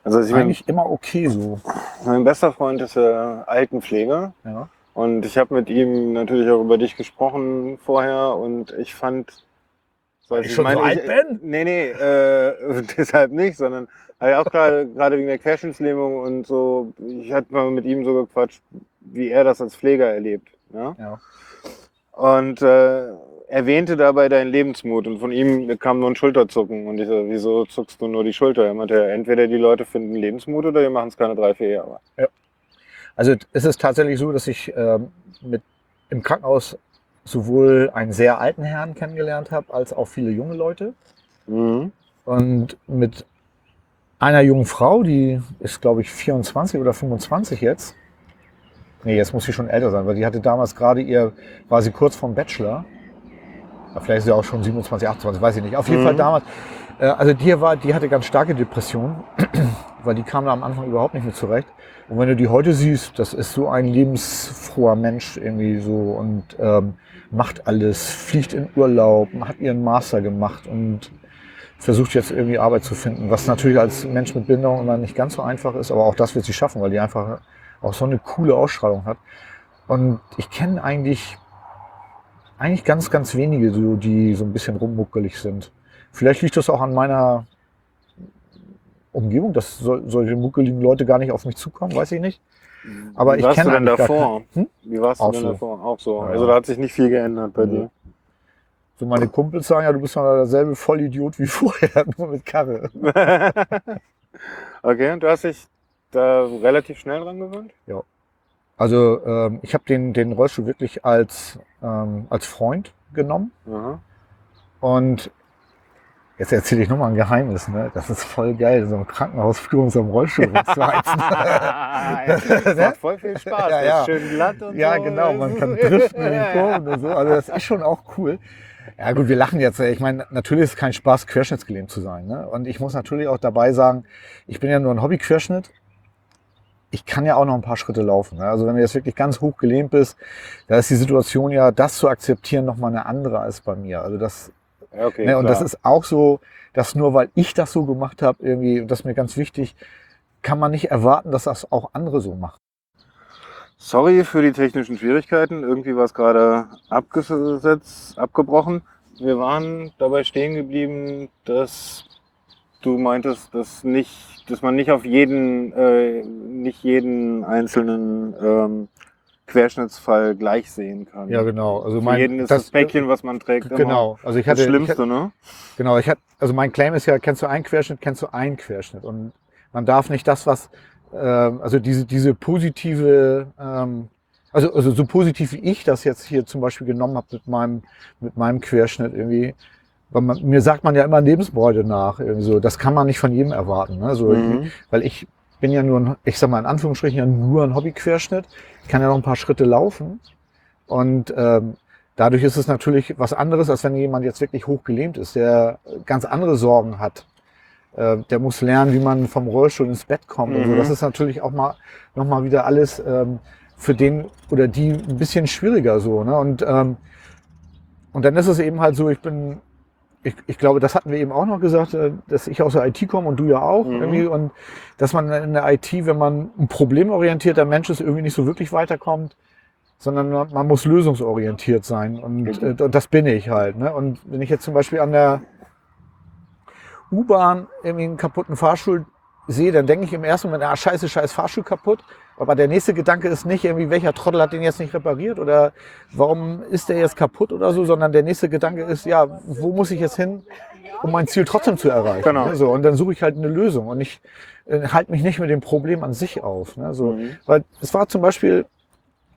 Also ich eigentlich immer okay so. mein bester Freund ist ja Altenpfleger Ja. und ich habe mit ihm natürlich auch über dich gesprochen vorher und ich fand, Weil ich schon so alt bin? Nee, nee, äh, *laughs* deshalb nicht, sondern halt auch gerade gerade wegen der Querschnittslähmung und so, ich hatte mal mit ihm so gequatscht, wie er das als Pfleger erlebt. Ja? Ja. Und äh, erwähnte dabei deinen Lebensmut und von ihm kam nur ein Schulterzucken und ich so, wieso zuckst du nur die Schulter? Er meinte, ja, entweder die Leute finden Lebensmut oder die machen es keine drei, vier Jahre. Also es ist tatsächlich so, dass ich ähm, mit im Krankenhaus sowohl einen sehr alten Herrn kennengelernt habe, als auch viele junge Leute. Mhm. Und mit einer jungen Frau, die ist, glaube ich, 24 oder 25 jetzt. Nee, jetzt muss sie schon älter sein, weil die hatte damals gerade ihr, war sie kurz vorm Bachelor. Vielleicht ist sie auch schon 27, 28, weiß ich nicht. Auf jeden Mhm. Fall damals. Äh, also die war, die hatte ganz starke Depressionen, *clears throat* weil die kam da am Anfang überhaupt nicht mit zurecht. Und wenn du die heute siehst, das ist so ein lebensfroher Mensch irgendwie so und ähm, macht alles, fliegt in Urlaub, hat ihren Master gemacht und versucht jetzt irgendwie Arbeit zu finden, was natürlich als Mensch mit Behinderung immer nicht ganz so einfach ist, aber auch das wird sie schaffen, weil die einfach auch so eine coole Ausstrahlung hat. Und ich kenne eigentlich, eigentlich ganz, ganz wenige, so, die so ein bisschen rummuckelig sind. Vielleicht liegt das auch an meiner Umgebung, dass so, solche muckeligen Leute gar nicht auf mich zukommen, weiß ich nicht. Aber Wie ich warst kenne du denn davor? Hm? Wie warst du denn so. davor? Auch so. Ja, Also da hat sich nicht viel geändert bei Nee. dir. So meine Kumpels sagen ja, du bist noch derselbe Vollidiot wie *laughs* vorher, nur mit Karre. *laughs* okay, und du hast dich da relativ schnell dran gewöhnt? Also ähm, ich habe den, den Rollstuhl wirklich als, ähm, als Freund genommen. Aha. Und jetzt erzähle ich nochmal ein Geheimnis. Ne? Das ist voll geil, so ein Krankenhausführung so im *laughs* Rollstuhl rumzuheizen. das macht voll viel Spaß. Ja, ja. ist schön glatt und ja, so. genau, man kann driften in den Kurven und so. Also das ist schon auch cool. Ja gut, wir lachen jetzt. Ich meine, natürlich ist es kein Spaß, querschnittsgelähmt zu sein. Ne? Und ich muss natürlich auch dabei sagen, ich bin ja nur ein Hobby-Querschnitt. Ich kann ja auch noch ein paar Schritte laufen. Ne? Also wenn du jetzt wirklich ganz hoch gelähmt bist, da ist die Situation ja, das zu akzeptieren, nochmal eine andere als bei mir. Also das, okay, ne? Und klar. das ist auch so, dass nur weil ich das so gemacht habe, irgendwie, und das ist mir ganz wichtig, kann man nicht erwarten, dass das auch andere so machen. Sorry für die technischen Schwierigkeiten. Irgendwie war es gerade abgesetzt, abgebrochen. Wir waren dabei stehen geblieben, dass du meintest, dass nicht, dass man nicht auf jeden, äh, nicht jeden einzelnen ähm, Querschnittsfall gleich sehen kann. Ja, genau. Also Für jeden ist das, Päckchen, was man trägt, Genau. Also ich hatte, das ich Schlimmste, ne? Genau, ich hatte, also mein Claim ist ja, kennst du einen Querschnitt, kennst du einen Querschnitt. Und man darf nicht das, was, also diese, diese positive ähm, Also, also so positiv wie ich das jetzt hier zum Beispiel genommen habe mit meinem, mit meinem Querschnitt irgendwie. Weil man, mir sagt man ja immer Lebensfreude nach. Irgendwie so. Das kann man nicht von jedem erwarten. Ne? So, Mhm. Weil ich bin ja nur, ein, ich sag mal in Anführungsstrichen, ja nur ein Hobbyquerschnitt. Ich kann ja noch ein paar Schritte laufen. Und ähm, dadurch ist es natürlich was anderes, als wenn jemand jetzt wirklich hochgelähmt ist, der ganz andere Sorgen hat. Äh, der muss lernen, wie man vom Rollstuhl ins Bett kommt. Und so. Mhm. Das ist natürlich auch mal nochmal wieder alles ähm, für den oder die ein bisschen schwieriger so. Ne? Und, ähm, und dann ist es eben halt so, ich bin, ich, ich glaube, das hatten wir eben auch noch gesagt, äh, dass ich aus der IT komme und du ja auch. Mhm. Irgendwie, und dass man in der IT, wenn man ein problemorientierter Mensch ist, irgendwie nicht so wirklich weiterkommt, sondern man, man muss lösungsorientiert sein. Und, Mhm. äh, und das bin ich halt. Ne? Und wenn ich jetzt zum Beispiel an der U-Bahn irgendwie einen kaputten Fahrstuhl sehe, dann denke ich im ersten Moment, ah, scheiße, scheiß Fahrstuhl kaputt. Aber der nächste Gedanke ist nicht irgendwie, welcher Trottel hat den jetzt nicht repariert oder warum ist der jetzt kaputt oder so, sondern der nächste Gedanke ist, ja, wo muss ich jetzt hin, um mein Ziel trotzdem zu erreichen? Genau. Ne? So, und dann suche ich halt eine Lösung und ich äh, halte mich nicht mit dem Problem an sich auf. Ne? So, Mhm. Weil es war zum Beispiel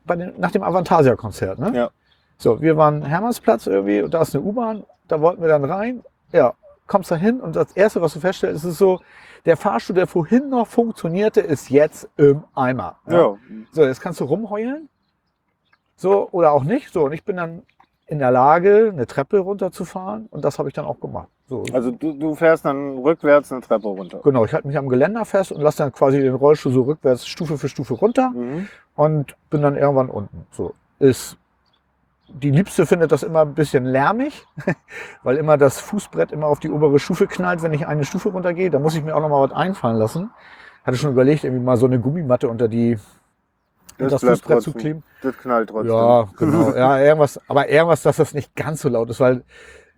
bei den, nach dem Avantasia-Konzert. Ne? Ja. So, wir waren Hermannsplatz irgendwie und da ist eine U-Bahn, da wollten wir dann rein. Ja, kommst da hin und das Erste, was du feststellst, ist so, der Fahrstuhl, der vorhin noch funktionierte, ist jetzt im Eimer. Ja. So, jetzt kannst du rumheulen. So, oder auch nicht. So, und ich bin dann in der Lage, eine Treppe runterzufahren und das habe ich dann auch gemacht. So, Also du, du fährst dann rückwärts eine Treppe runter. genau, ich halte mich am Geländer fest und lasse dann quasi den Rollstuhl so rückwärts Stufe für Stufe runter Mhm. und bin dann irgendwann unten. So ist die Liebste findet das immer ein bisschen lärmig, *laughs* weil immer das Fußbrett immer auf die obere Stufe knallt, wenn ich eine Stufe runtergehe. Da muss ich mir auch noch mal was einfallen lassen. Hatte schon überlegt, irgendwie mal so eine Gummimatte unter die unter das bleibt Fußbrett zu trotzdem- kleben. Das knallt trotzdem. Ja, genau. *laughs* Ja, irgendwas, aber irgendwas, dass das nicht ganz so laut ist, weil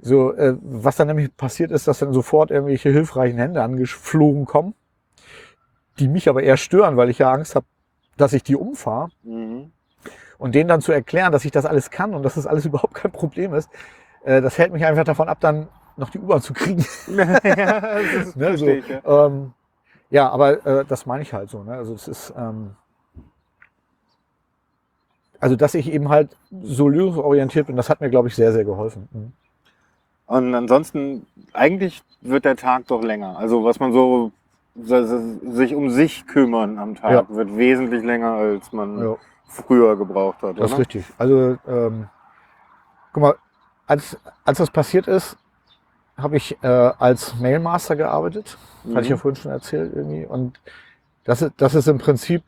so, äh, was dann nämlich passiert ist, dass dann sofort irgendwelche hilfreichen Hände angeflogen kommen, die mich aber eher stören, weil ich ja Angst habe, dass ich die umfahre. Mhm. Und denen dann zu erklären, dass ich das alles kann und dass das alles *laughs* überhaupt kein Problem ist, äh, das hält mich einfach davon ab, dann noch die U-Bahn zu kriegen. *laughs* ja, das *laughs* ne, so. ich, ja. ähm, ja, aber äh, das meine ich halt so. Ne? Also es ist, ähm, also dass ich eben halt so lösungsorientiert bin, das hat mir, glaube ich, sehr, sehr geholfen. Mhm. Und ansonsten, eigentlich wird der Tag doch länger. Also was man so- sich um sich kümmern am Tag, Ja. wird wesentlich länger, als man Ja. Früher gebraucht hat. Das ist oder? richtig. Also, ähm, guck mal, als, als das passiert ist, habe ich äh, als Mailmaster gearbeitet. Hatte ich ja Mhm. vorhin schon erzählt irgendwie. Und das ist, das ist im Prinzip,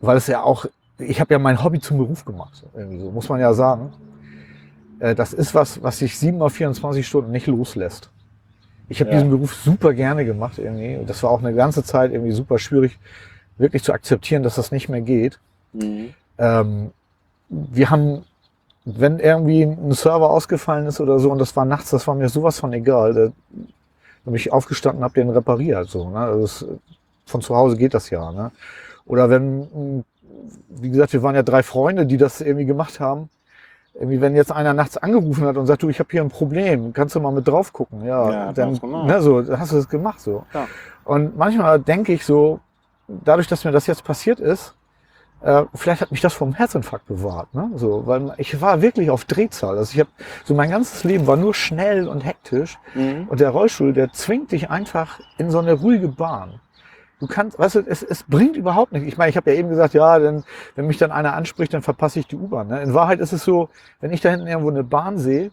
weil es ja auch, ich habe ja mein Hobby zum Beruf gemacht. Irgendwie so, muss man ja sagen. Äh, das ist was, was sich sieben auf 24 Stunden nicht loslässt. Ich habe Ja. diesen Beruf super gerne gemacht irgendwie. Und das war auch eine ganze Zeit irgendwie super schwierig, wirklich zu akzeptieren, dass das nicht mehr geht. Mhm. Ähm, wir haben, wenn irgendwie ein Server ausgefallen ist oder so, und das war nachts, das war mir sowas von egal. Da bin ich aufgestanden, habe den repariert. So, ne? also das, von zu Hause geht das ja. Ne? Oder wenn, wie gesagt, wir waren ja drei Freunde, die das irgendwie gemacht haben. Irgendwie, wenn jetzt einer nachts angerufen hat und sagt, du, ich habe hier ein Problem, kannst du mal mit drauf gucken? Ja, Ja, dann, ne, so, hast du das gemacht. So. Ja. Und manchmal denke ich so, dadurch, dass mir das jetzt passiert ist, äh, vielleicht hat mich das vom Herzinfarkt bewahrt. Ne? So, weil ich war wirklich auf Drehzahl. Also ich habe so mein ganzes Leben war nur schnell und hektisch. Mhm. Und der Rollstuhl, der zwingt dich einfach in so eine ruhige Bahn. Du kannst, weißt du, es, es bringt überhaupt nichts. Ich meine, ich habe ja eben gesagt, ja, denn, wenn mich dann einer anspricht, dann verpasse ich die U-Bahn. Ne? In Wahrheit ist es so, wenn ich da hinten irgendwo eine Bahn sehe,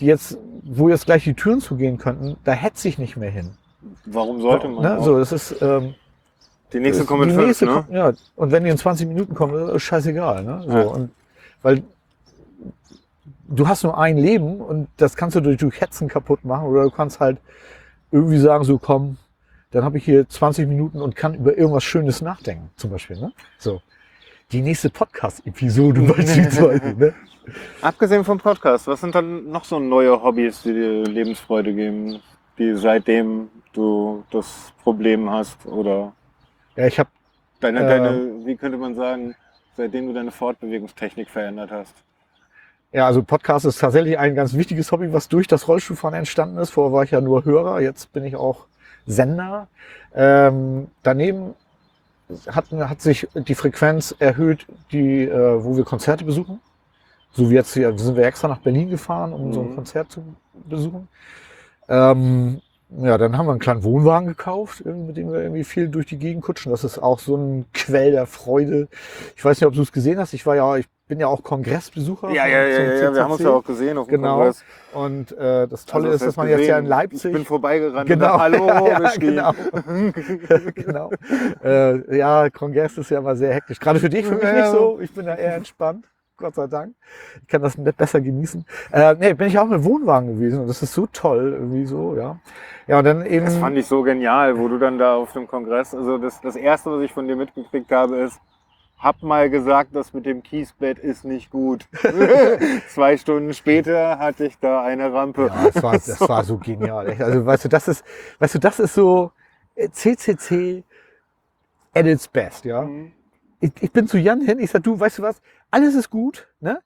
die jetzt, wo jetzt gleich die Türen zugehen könnten, da hetze ich nicht mehr hin. Warum sollte man? Ne? So, das ist, ähm, Die nächste kommt mit die fünf, nächste ne? kommt- ja, und wenn die in 20 Minuten kommen, ist scheißegal. Ne? So, Ja. und, weil du hast nur ein Leben und das kannst du durch, durch Hetzen kaputt machen oder du kannst halt irgendwie sagen, so komm, dann habe ich hier 20 Minuten und kann über irgendwas Schönes nachdenken, zum Beispiel. Ne? So. Die nächste Podcast-Episode *laughs* beispielsweise. Ne? Abgesehen vom Podcast, was sind dann noch so neue Hobbys, die dir Lebensfreude geben, die seitdem du das Problem hast oder Ja, ich habe deine, Ähm. deine, wie könnte man sagen, seitdem du deine Fortbewegungstechnik verändert hast? Ja, also Podcast ist tatsächlich ein ganz wichtiges Hobby, was durch das Rollstuhlfahren entstanden ist. Vorher war ich ja nur Hörer, jetzt bin ich auch Sender. Ähm, daneben hat, hat sich die Frequenz erhöht, die, äh, wo wir Konzerte besuchen. So wie jetzt hier sind wir extra nach Berlin gefahren, um so ein Mhm. Konzert zu besuchen. Ähm, ja, dann haben wir einen kleinen Wohnwagen gekauft, mit dem wir irgendwie viel durch die Gegend kutschen. Das ist auch so ein Quell der Freude. Ich weiß nicht, ob du es gesehen hast. Ich war ja, ich bin ja auch Kongressbesucher. Ja, ja, ja, ja, wir haben uns ja auch gesehen auf dem Genau. Kongress. Und äh, das Tolle Also, ist, das dass man jetzt ja in Leipzig. Ich bin vorbeigerannt Genau, Hallo *laughs* ja, genau. *laughs* genau. Äh, ja, Kongress ist ja immer sehr hektisch. Gerade für dich, für mich nicht so. Ich bin da eher entspannt. Gott sei Dank. Ich kann das nicht besser genießen. Äh, nee, bin ich auch mit Wohnwagen gewesen und das ist so toll, irgendwie so, ja. Ja, und dann eben. Das fand ich so genial, wo du dann da auf dem Kongress, also das, das erste, was ich von dir mitgekriegt habe, ist, hab mal gesagt, das mit dem Kiesbett ist nicht gut. *laughs* Zwei Stunden später hatte ich da eine Rampe. Ja, das war, das war so genial. Echt. Also, weißt du, das ist, weißt du, das ist so äh, CCC at its best, ja. Mhm. Ich, ich bin zu Jan hin, ich sag, du, weißt du was, alles ist gut, ne?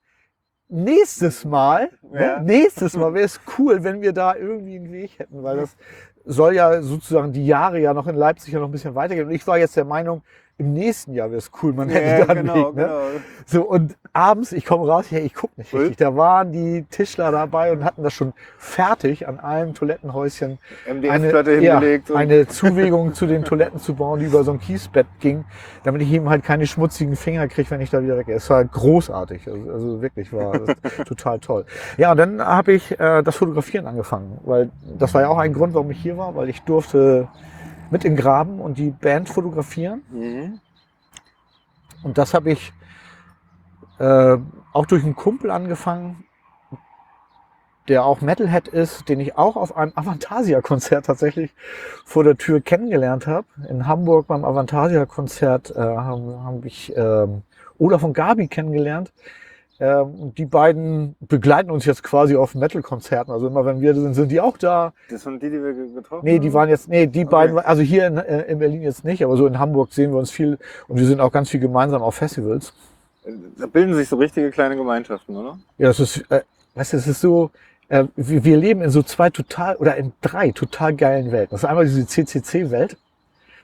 Nächstes Mal, Ja. ne? nächstes Mal wäre es cool, wenn wir da irgendwie einen Weg hätten, weil das soll ja sozusagen die Jahre ja noch in Leipzig ja noch ein bisschen weitergehen. Und ich war jetzt der Meinung, im nächsten Jahr wäre es cool, man hätte Ja, da genau, Weg. Ne? genau. So, und abends, ich komme raus, hey, ich guck nicht Cool. richtig. Da waren die Tischler dabei und hatten das schon fertig an einem Toilettenhäuschen MDF-Platte ja, hingelegt. eine Zuwegung zu den Toiletten zu bauen, die über so ein Kiesbett ging, damit ich eben halt keine schmutzigen Finger kriege, wenn ich da wieder weggehe. Es war großartig, also, also wirklich war *laughs* total toll. Ja, und dann habe ich äh, das Fotografieren angefangen, weil das war ja auch ein Grund, warum ich hier war, weil ich durfte mit in den Graben und die Band fotografieren. Mhm. Und das habe ich äh, auch durch einen Kumpel angefangen, der auch Metalhead ist, den ich auch auf einem Avantasia-Konzert tatsächlich vor der Tür kennengelernt habe. In Hamburg beim Avantasia-Konzert äh, habe hab ich ähm, Olaf und Gabi kennengelernt. Ähm, und die beiden begleiten uns jetzt quasi auf Metal-Konzerten. Also immer wenn wir sind, sind die auch da. Das sind die, die wir ge- getroffen Nee, die haben? waren jetzt, nee, die Okay. beiden, also hier in, äh, in Berlin jetzt nicht, aber so in Hamburg sehen wir uns viel und wir sind auch ganz viel gemeinsam auf Festivals. Da bilden sich so richtige kleine Gemeinschaften, oder? Ja, das ist, äh, weißt du, es ist so, äh, wir, wir leben in so zwei total, oder in drei total geilen Welten. Das ist einmal diese CCC-Welt,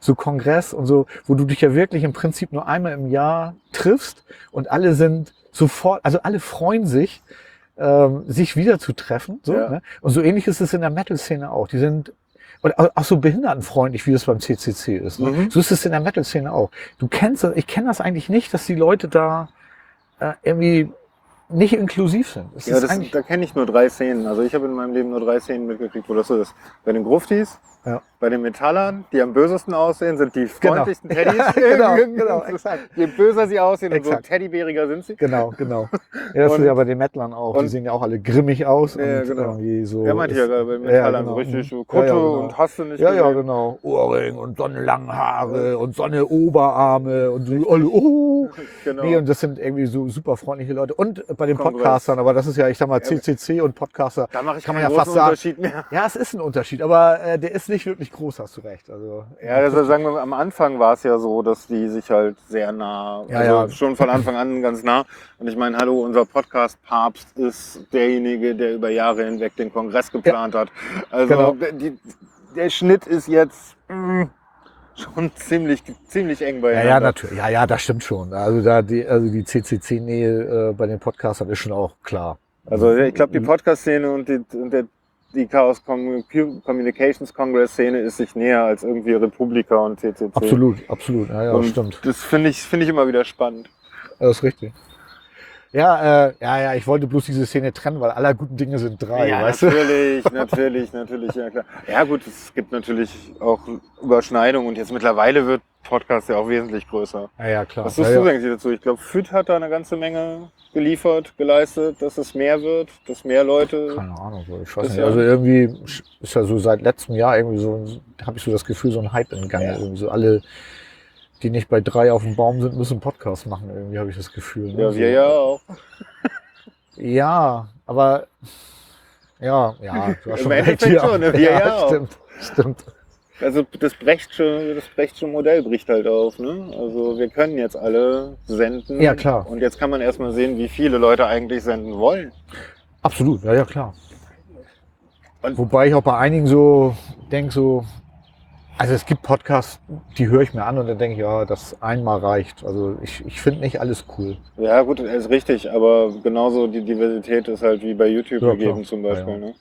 so Kongress und so, wo du dich ja wirklich im Prinzip nur einmal im Jahr triffst und alle sind sofort, also alle freuen sich, ähm, sich wieder zu treffen. So, Ja. ne? Und so ähnlich ist es in der Metal-Szene auch. Die sind au- auch so behindertenfreundlich, wie es beim CCC ist. Ne? Mhm. So ist es in der Metal-Szene auch. Du kennst das, ich kenne das eigentlich nicht, dass die Leute da äh, irgendwie nicht inklusiv sind. Es Ja, das, da kenne ich nur drei Szenen. Also ich habe in meinem Leben nur drei Szenen mitgekriegt, wo das so ist. Bei den Gruftis, Ja. bei den Metallern, die am bösesten aussehen, sind die *laughs* Genau. freundlichsten Teddys. *laughs* genau, *laughs* genau, exakt. Je böser sie aussehen, umso Exakt. teddybäriger sind sie. Genau, genau. Ja, das Und- ist ja bei den Metlern auch. Die und- sehen ja auch alle grimmig aus. Ja, und genau. irgendwie so Ja, meinte ja bei ja, Metallern genau. so richtig so Ja, Kutte ja, genau. und hast du nicht Ja, ja, gesehen. genau. Ohrring und sonnenlange Haare und Sonne Oberarme und so oh. Genau. Nee, und das sind irgendwie so super freundliche Leute. Und bei den Kongress. Podcastern, aber das ist ja, ich sag mal, CCC und Podcaster. da mache ich kann man ja fast sagen. Unterschied mehr. Ja, es ist ein Unterschied, aber äh, der ist nicht wirklich groß, hast du recht. Also, Ja, also sagen wir am Anfang war es ja so, dass die sich halt sehr nah, Ja, also ja. schon von Anfang an ganz nah. Und ich meine, hallo, unser Podcast-Papst ist derjenige, der über Jahre hinweg den Kongress geplant hat. Also Genau. der- die, der Schnitt ist jetzt mh, schon ziemlich, ziemlich eng bei Ja, ja, natürlich. Ja, ja, das stimmt schon. Also da die, also die CCC-Nähe äh, bei den Podcastern ist schon auch klar. Also ich glaube, die Mhm. Podcast-Szene und die, und der, die Chaos Com- Communications Congress-Szene ist sich näher als irgendwie Republika und CCC. Absolut, absolut. Ja, ja, und stimmt. Das finde ich, finde ich immer wieder spannend. Das ist richtig. Ja, äh, ja, ja, ich wollte bloß diese Szene trennen, weil aller guten Dinge sind drei, ja, weißt du? natürlich, natürlich, natürlich, ja klar. Ja gut, es gibt natürlich auch Überschneidungen und jetzt mittlerweile wird Podcast ja auch wesentlich größer. Ja, ja, klar. Was ja, tust du ja. eigentlich dazu? Ich glaube, FÜD hat da eine ganze Menge geliefert, geleistet, dass es mehr wird, dass mehr Leute. Keine Ahnung, so, ich weiß nicht. ja- Also irgendwie ist ja so seit letztem Jahr irgendwie so, habe ich so das Gefühl, so ein Hype in Gang. Ja. Irgendwie so alle, die nicht bei drei auf dem Baum sind, müssen Podcast machen. Irgendwie habe ich das Gefühl. ne? Ja, wir ja auch. *laughs* Ja, aber ja, ja, du hast *laughs* schon recht. schon, ne? Wir *laughs* ja auch. stimmt, stimmt. Also das Brechtsche, das Brechtsche Modell bricht halt auf. Ne? Also wir können jetzt alle senden. Ja, klar. Und jetzt kann man erstmal sehen, wie viele Leute eigentlich senden wollen. Absolut, ja, ja, klar. Und- Wobei ich auch bei einigen so denke, so, Also es gibt Podcasts, die höre ich mir an und dann denke ich, ja, das einmal reicht. Also ich, ich finde nicht alles cool. Ja, gut, ist richtig, aber genauso die Diversität ist halt wie bei YouTube Ja, gegeben klar. zum Beispiel. Ja, ja. Ne?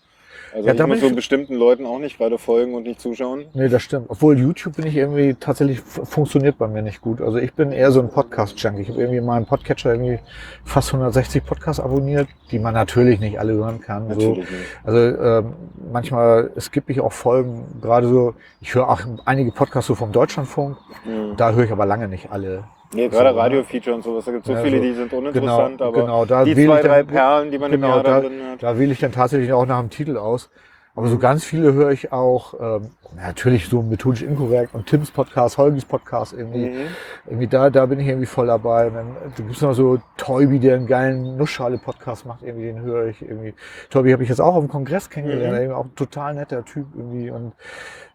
Also Ja, ich muss so bestimmten Leuten auch nicht gerade folgen und nicht zuschauen. Nee, das stimmt. Obwohl YouTube bin ich irgendwie tatsächlich funktioniert bei mir nicht gut. Also ich bin eher so ein Podcast-Junkie. Ich habe irgendwie in meinem Podcatcher irgendwie fast 160 Podcasts abonniert, die man natürlich nicht alle hören kann. So. Natürlich nicht. Also ähm, manchmal skippe ich auch Folgen, gerade so, ich höre auch einige Podcasts so vom Deutschlandfunk, Mhm. da höre ich aber lange nicht alle. Nee, gerade So, ne? Radio-Feature und sowas, da gibt es so Ja, viele, die sind uninteressant, Genau, aber genau, da die zwei, ich dann- drei Perlen, die man im Genau, Jahr da, da drin hat. da wähle ich dann tatsächlich auch nach dem Titel aus. Aber so ganz viele höre ich auch, ähm, natürlich so methodisch inkorrekt und Tims Podcast, Holgis Podcast irgendwie. Mhm. Irgendwie da, da bin ich irgendwie voll dabei. Und dann äh, gibt es noch so Toybi, der einen geilen Nussschale-Podcast macht, irgendwie, den höre ich irgendwie. Toybi habe ich jetzt auch auf dem Kongress kennengelernt, Mhm. irgendwie auch ein total netter Typ irgendwie. Und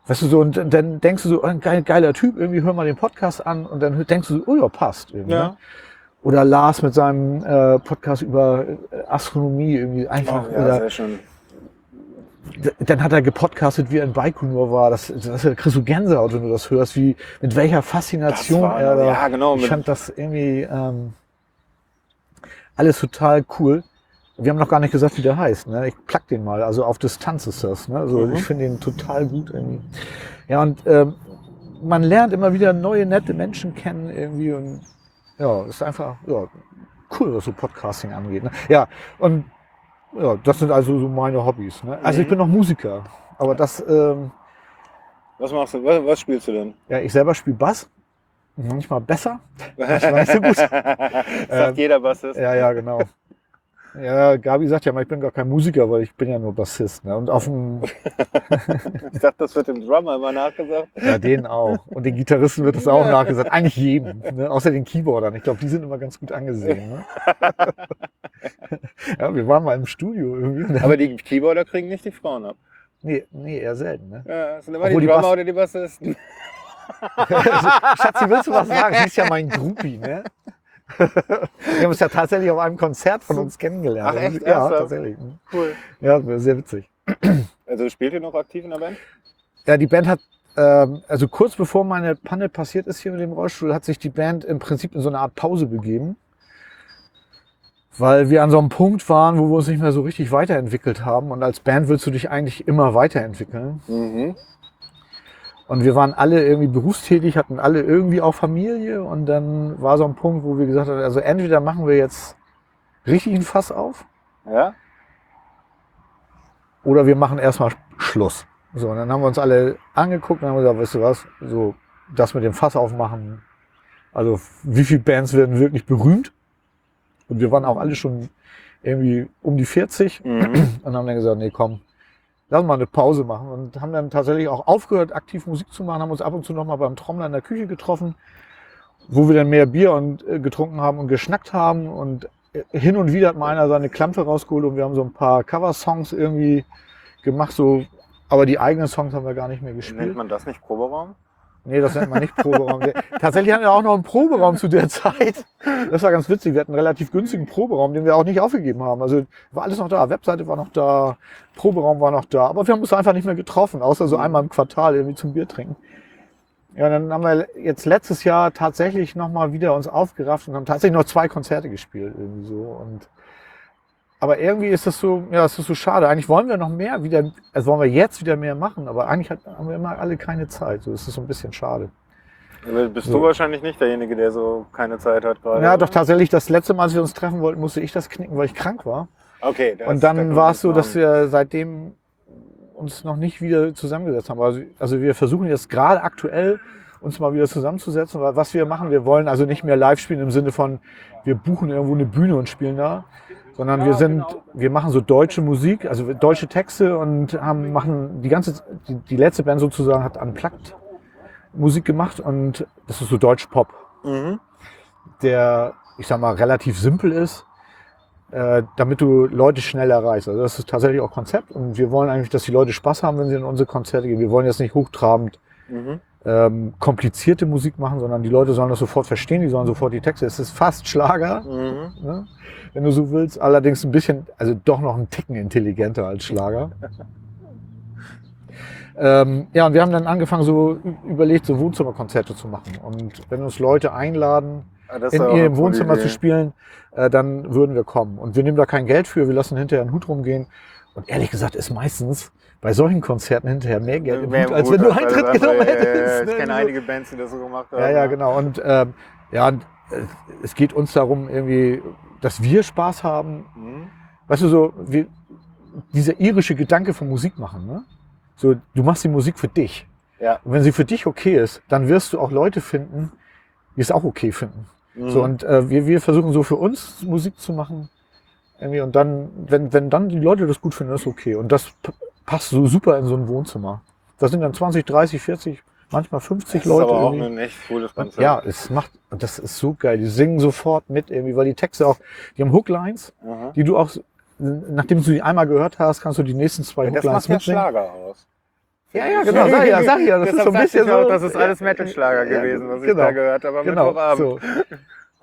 weißt du so, und dann denkst du so, ein geil, geiler Typ, irgendwie hör mal den Podcast an und dann denkst du so, oh ja, passt irgendwie. Ja. Ne? Oder Lars mit seinem äh, Podcast über äh, Astronomie irgendwie einfach. Oh, ja, oder, sehr schön. Dann hat er gepodcastet, wie er in Baikonur war. Das, das da kriegst du Gänsehaut, wenn du das hörst, wie, mit welcher Faszination war- er da. ja, genau, Ich fand das irgendwie ähm, alles total cool. Wir haben noch gar nicht gesagt, wie der heißt. Ne? Ich plack den mal. Also auf Distanz ist das. Ne? Also Mhm. ich finde ihn total gut irgendwie. Ja, und ähm, man lernt immer wieder neue, nette Menschen kennen irgendwie. Und ja, ist einfach ja, cool, was so Podcasting angeht. Ne? Ja, und ja, das sind also so meine Hobbys. Ne? Also ich Mhm. bin noch Musiker. Aber das, ähm, Was machst du? Was, was spielst du denn? ja, ich selber spiele Bass. Manchmal besser. *laughs* Manchmal nicht so gut. Sagt Ähm, jeder Bassist. Ja, ja, genau. Ja, Gabi sagt ja mal, ich bin gar kein Musiker, weil ich bin ja nur Bassist. Ne? Und auf dem, *laughs* Ich dachte, das wird dem Drummer immer nachgesagt. ja, denen auch. Und den Gitarristen wird das auch nachgesagt. Eigentlich jedem. Ne? Außer den Keyboardern. Ich glaube, die sind immer ganz gut angesehen. Ne? *laughs* ja, wir waren mal im Studio irgendwie. Aber die Keyboarder kriegen nicht die Frauen ab. Nee, nee, eher selten. Ne? Ja, das sind immer Obwohl die die Drummer Bass- oder die Bassisten. *laughs* Schatzi, willst du was sagen? Sie ist ja mein Groupie, ne? Wir haben uns ja tatsächlich auf einem Konzert von uns kennengelernt. Ach, echt? Ja, tatsächlich. Cool. Ja, sehr witzig. Also spielt ihr noch aktiv in der Band? Ja, die Band hat, ähm, also kurz bevor meine Panne passiert ist hier mit dem Rollstuhl, hat sich die Band im Prinzip in so eine Art Pause begeben. Weil wir an so einem Punkt waren, wo wir uns nicht mehr so richtig weiterentwickelt haben. Und als Band willst du dich eigentlich immer weiterentwickeln. Mhm. Und wir waren alle irgendwie berufstätig, hatten alle irgendwie auch Familie. Und dann war so ein Punkt, wo wir gesagt haben, also entweder machen wir jetzt richtig ein Fass auf Ja? oder wir machen erstmal Schluss. So, und dann haben wir uns alle angeguckt und haben gesagt, weißt du was, so das mit dem Fass aufmachen. Also wie viele Bands werden wirklich berühmt? Und wir waren auch alle schon irgendwie um die 40 Mhm. und haben dann gesagt, nee, komm, lass mal eine Pause machen. Und haben dann tatsächlich auch aufgehört, aktiv Musik zu machen, haben uns ab und zu noch mal beim Trommler in der Küche getroffen, wo wir dann mehr Bier und, äh, getrunken haben und geschnackt haben. Und äh, hin und wieder hat mal einer seine Klampe rausgeholt und wir haben so ein paar Cover-Songs irgendwie gemacht, so, aber die eigenen Songs haben wir gar nicht mehr Nennt gespielt. man das nicht Proberaum? Nee, das nennt man nicht Proberaum. Tatsächlich hatten wir auch noch einen Proberaum zu der Zeit. Das war ganz witzig. Wir hatten einen relativ günstigen Proberaum, den wir auch nicht aufgegeben haben. Also war alles noch da. Webseite war noch da, Proberaum war noch da. Aber wir haben uns einfach nicht mehr getroffen, außer so einmal im Quartal irgendwie zum Bier trinken. Ja, dann haben wir jetzt letztes Jahr tatsächlich nochmal wieder uns aufgerafft und haben tatsächlich noch zwei Konzerte gespielt irgendwie so. Und aber irgendwie ist das so, ja, ist so schade. Eigentlich wollen wir noch mehr wieder, also wollen wir jetzt wieder mehr machen, aber eigentlich haben wir immer alle keine Zeit. So ist es so ein bisschen schade. Aber Bist So. du wahrscheinlich nicht derjenige, der so keine Zeit hat gerade? Ja, oder? doch tatsächlich, das letzte Mal, als wir uns treffen wollten, musste ich das knicken, weil ich krank war. Okay. das- Und dann war es so, dass wir seitdem uns noch nicht wieder zusammengesetzt haben. Also, also wir versuchen jetzt gerade aktuell uns mal wieder zusammenzusetzen, weil was wir machen, wir wollen also nicht mehr live spielen im Sinne von, wir buchen irgendwo eine Bühne und spielen da, sondern wir sind, wir machen so deutsche Musik, also deutsche Texte und haben, machen die ganze, die, die letzte Band sozusagen hat unplugged Musik gemacht und das ist so Deutsch Pop Mhm. der, ich sag mal, relativ simpel ist, äh, damit du Leute schnell erreichst. Also das ist tatsächlich auch Konzept und wir wollen eigentlich, dass die Leute Spaß haben, wenn sie in unsere Konzerte gehen. Wir wollen jetzt nicht hochtrabend Mhm. Ähm, komplizierte Musik machen, sondern die Leute sollen das sofort verstehen, die sollen sofort die Texte. Es ist fast Schlager, Mhm. ne? wenn du so willst, allerdings ein bisschen, also doch noch ein Ticken intelligenter als Schlager. *laughs* Ähm, ja, und wir haben dann angefangen, so überlegt, so Wohnzimmerkonzerte zu machen. Und wenn uns Leute einladen, Ah, das in ihrem Wohnzimmer Idee. zu spielen, äh, dann würden wir kommen. Und wir nehmen da kein Geld für, wir lassen hinterher einen Hut rumgehen. Und ehrlich gesagt ist meistens bei solchen Konzerten hinterher mehr Geld im Hut, als wenn du Eintritt der genommen hättest. Ich ne? kenne einige Bands, die das so gemacht haben. Ja, ja, genau. Und ähm, ja, äh, es geht uns darum, irgendwie, dass wir Spaß haben. Mhm. Weißt du, so wie, dieser irische Gedanke von Musik machen. Ne? So, du machst die Musik für dich. Ja. Und wenn sie für dich okay ist, dann wirst du auch Leute finden, die es auch okay finden. Mhm. So, und äh, wir, wir versuchen so für uns Musik zu machen. Irgendwie, und dann, wenn, wenn dann die Leute das gut finden, ist okay. Und das passt so super in so ein Wohnzimmer. Da sind dann 20, 30, 40, manchmal 50 das Leute. ist aber auch irgendwie. ein echt cooles Und Konzept. ja, es macht, das ist so geil. Die singen sofort mit irgendwie, weil die Texte auch, die haben Hooklines, Aha. die du auch, nachdem du die einmal gehört hast, kannst du die nächsten zwei Das Hooklines macht ja mitsingen. Schlager aus. Ja, ja, genau, sag ja, sag ja, das ist so ein bisschen ich auch, so. das ist alles Ja, Metal-Schlager ja, gewesen, was ich genau, da gehört habe am Genau, Mittwochabend. so,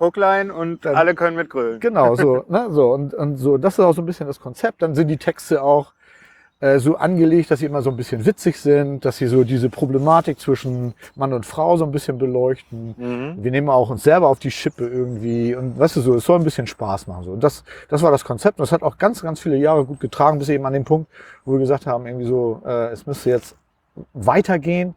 *laughs* Hookline und Dann- alle können mitgrölen. genau, so, *laughs* ne, so, und, und so, das ist auch so ein bisschen das Konzept. Dann sind die Texte auch äh, so angelegt, dass sie immer so ein bisschen witzig sind, dass sie so diese Problematik zwischen Mann und Frau so ein bisschen beleuchten. Mhm. Wir nehmen auch uns selber auf die Schippe irgendwie und weißt du so, es soll ein bisschen Spaß machen so. Und das, das war das Konzept und das hat auch ganz, ganz viele Jahre gut getragen, bis eben an den Punkt, wo wir gesagt haben, irgendwie so, äh, es müsste jetzt weitergehen.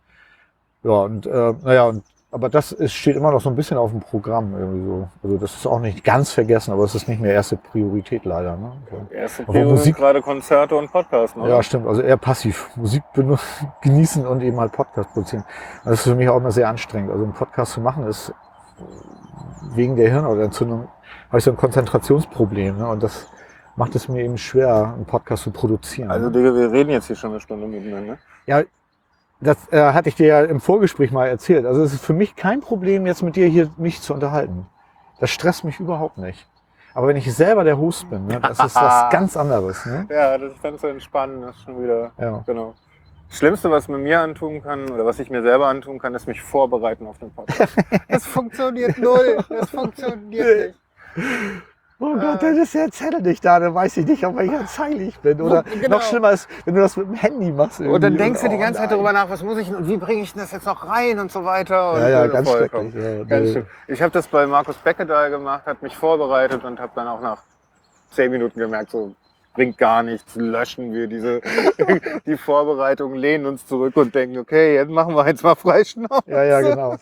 Ja und äh, naja und aber das ist, steht immer noch so ein bisschen auf dem Programm irgendwie so. Also das ist auch nicht ganz vergessen, aber es ist nicht mehr erste Priorität leider. Ne? Erste Aber Prio sind Musik- gerade Konzerte und Podcasts, ne? Ja, stimmt. Also eher passiv. Musik *laughs* genießen und eben halt Podcast produzieren. Das ist für mich auch immer sehr anstrengend. Also einen Podcast zu machen ist wegen der Hirnhautentzündung habe ich so ein Konzentrationsproblem. Ne? Und das macht es mir eben schwer, einen Podcast zu produzieren. Also Digga, wir reden jetzt hier schon eine Stunde miteinander. ja, das äh, hatte ich dir ja im Vorgespräch mal erzählt. Also es ist für mich kein Problem, jetzt mit dir hier mich zu unterhalten. Das stresst mich überhaupt nicht. Aber wenn ich selber der Host bin, ne, das ist was *laughs* ganz anderes. Ne? Ja, das ist dann zu entspannen, das ist schon wieder, Ja. genau. Das Schlimmste, was man mir antun kann, oder was ich mir selber antun kann, ist mich vorbereiten auf den Podcast. *laughs* Das funktioniert null. Das funktioniert nicht. Oh Gott, dann ist der Zettel nicht da, dann weiß ich nicht, auf welcher Zeile ich bin. Oder Genau. noch schlimmer ist, wenn du das mit dem Handy machst. Und dann irgendwie. denkst du die Oh ganze Zeit nein. darüber nach, was muss ich und wie bringe ich das jetzt noch rein und so weiter. Und Ja, ja, äh, ganz vollkommen. schrecklich. Ja, Ganz nee. Ich habe das bei Markus Beckedahl gemacht, hat mich vorbereitet und habe dann auch nach zehn Minuten gemerkt, so bringt gar nichts, löschen wir diese *laughs* die Vorbereitung, lehnen uns zurück und denken, okay, jetzt machen wir jetzt mal Freischnauze. Ja, ja, genau.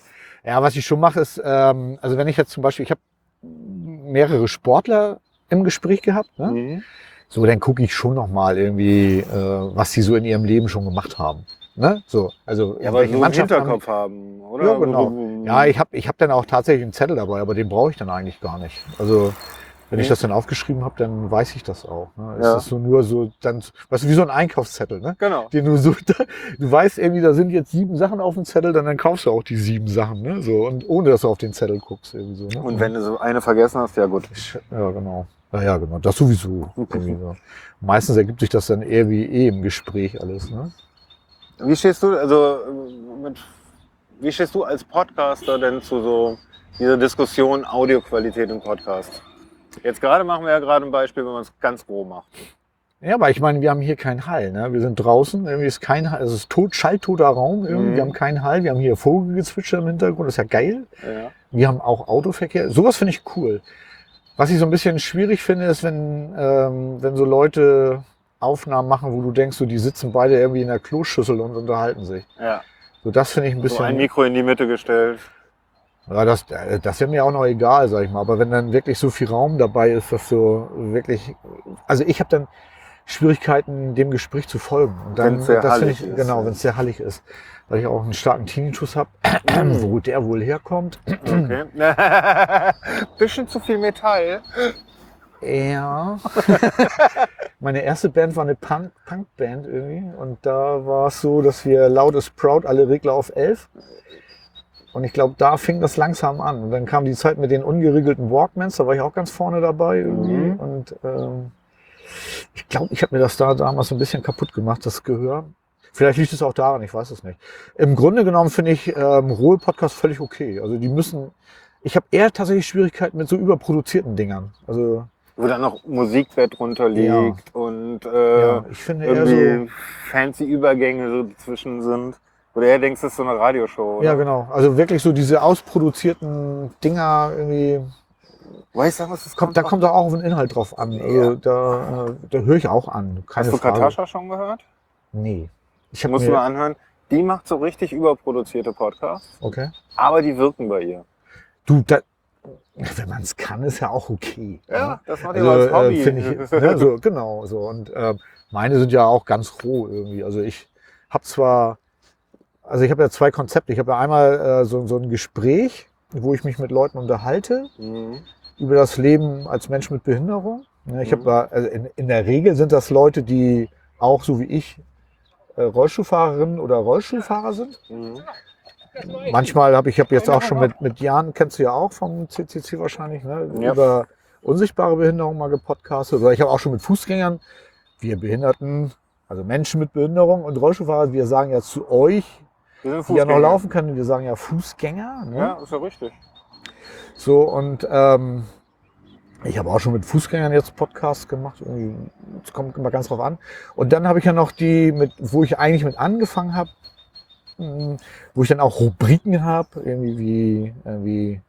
Ja, was ich schon mache, ist, ähm, also wenn ich jetzt zum Beispiel, ich habe mehrere Sportler im Gespräch gehabt, ne? Mhm. so dann gucke ich schon noch mal irgendwie, äh, was sie so in ihrem Leben schon gemacht haben. Ne? So, also Ja, aber so im Mannschaften haben- Hinterkopf haben, oder? Ja, genau. Ja, ich habe ich hab dann auch tatsächlich einen Zettel dabei, aber den brauche ich dann eigentlich gar nicht. Also wenn ich Okay. das dann aufgeschrieben habe, dann weiß ich das auch. Ne? Es Ja. ist so nur so, dann, weißt du, wie so ein Einkaufszettel, ne? Genau. Den du so, du weißt irgendwie, da sind jetzt sieben Sachen auf dem Zettel, dann, dann kaufst du auch die sieben Sachen, ne? So, und ohne dass du auf den Zettel guckst, irgendwie so. Ne? Und wenn du so eine vergessen hast, ja gut. Ja, genau. Ja, ja, genau. Das sowieso. Irgendwie so. Meistens ergibt sich das dann eher wie eh im Gespräch alles, ne? Wie stehst du, also mit, wie stehst du als Podcaster denn zu so dieser Diskussion Audioqualität im Podcast? Jetzt gerade machen wir ja gerade ein Beispiel, wenn man es ganz grob macht. Ja, aber ich meine, wir haben hier keinen Hall. Ne? Wir sind draußen, irgendwie ist kein Hall, es ist tot, schalltoter Raum, irgendwie. Mhm. wir haben keinen Hall, wir haben hier Vogelgezwitscher im Hintergrund, das ist ja geil. Ja. Wir haben auch Autoverkehr, sowas finde ich cool. Was ich so ein bisschen schwierig finde, ist, wenn, ähm, wenn so Leute Aufnahmen machen, wo du denkst, so, die sitzen beide irgendwie in der Kloschüssel und unterhalten sich. ja. So, das finde ich ein So bisschen. ein Mikro in die Mitte gestellt. Ja, das, äh, das wäre mir auch noch egal, sag ich mal. Aber wenn dann wirklich so viel Raum dabei ist, dass so wirklich, also ich habe dann Schwierigkeiten, dem Gespräch zu folgen. Und dann, Wenn's sehr das finde hallig ich, ist, genau, wenn es sehr hallig ist, weil ich auch einen starken Tinnitus habe, *clears throat* wo der wohl herkommt. Okay. *laughs* Bisschen zu viel Metall. Ja. *laughs* Meine erste Band war eine Punk- Punk-Band irgendwie. Und da war es so, dass wir laut ist proud alle Regler auf 11. Und ich glaube, da fing das langsam an. Und dann kam die Zeit mit den ungeriegelten Walkmans, da war ich auch ganz vorne dabei irgendwie. Mhm. Und ähm, ich glaube, ich habe mir das da damals so ein bisschen kaputt gemacht, das Gehör. Vielleicht liegt es auch daran, ich weiß es nicht. Im Grunde genommen finde ich ähm, rohe Podcasts völlig okay. Also die müssen. Ich habe eher tatsächlich Schwierigkeiten mit so überproduzierten Dingern. Also Wo dann noch Musikbett drunter liegt und äh, Ja, ich finde eher irgendwie so. fancy Übergänge so dazwischen sind. Oder eher denkst, das ist so eine Radioshow. Oder? Ja, genau. Also wirklich so diese ausproduzierten Dinger irgendwie. Weißt du, was das Kommt, da kommt auch auf den Inhalt drauf an. Also da, äh, da höre ich auch an. Keine Hast du Frage. Katascha schon gehört? Nee. Ich du mir, mal anhören. Die macht so richtig überproduzierte Podcasts, Okay. aber die wirken bei ihr. Du, da, wenn man es kann, ist ja auch okay. Ja, das macht Also, als Hobby. äh, finde ich, ne, so, genau, so. Und ähm, meine sind ja auch ganz roh irgendwie. Also ich habe zwar, also ich habe ja zwei Konzepte. Ich habe ja einmal äh, so, so ein Gespräch, wo ich mich mit Leuten unterhalte Mhm. über das Leben als Mensch mit Behinderung. Ne, Ich Mhm. habe also in, in der Regel sind das Leute, die auch so wie ich äh, Rollstuhlfahrerinnen oder Rollstuhlfahrer sind. Mhm. Manchmal habe ich, habe jetzt auch schon mit, mit Jan, kennst du ja auch vom CCC wahrscheinlich, ne? Ja. über unsichtbare Behinderung mal gepodcastet. Oder ich habe auch schon mit Fußgängern, wir Behinderten, also Menschen mit Behinderung und Rollstuhlfahrer, wir sagen ja zu euch, die ja noch laufen können, wir sagen ja Fußgänger. Ne? Ja, ist ja richtig. So und ähm, ich habe auch schon mit Fußgängern jetzt Podcasts gemacht. Es kommt immer ganz drauf an. Und dann habe ich ja noch die, mit, wo ich eigentlich mit angefangen habe, mh, wo ich dann auch Rubriken habe, irgendwie wie irgendwie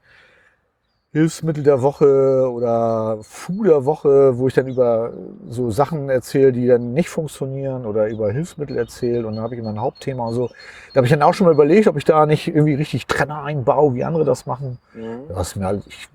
Hilfsmittel der Woche oder Fu der Woche, wo ich dann über so Sachen erzähle, die dann nicht funktionieren oder über Hilfsmittel erzähle und dann habe ich immer ein Hauptthema und so. Da habe ich dann auch schon mal überlegt, ob ich da nicht irgendwie richtig Trenner einbaue, wie andere das machen. Mhm. Das ist mir alles, ich,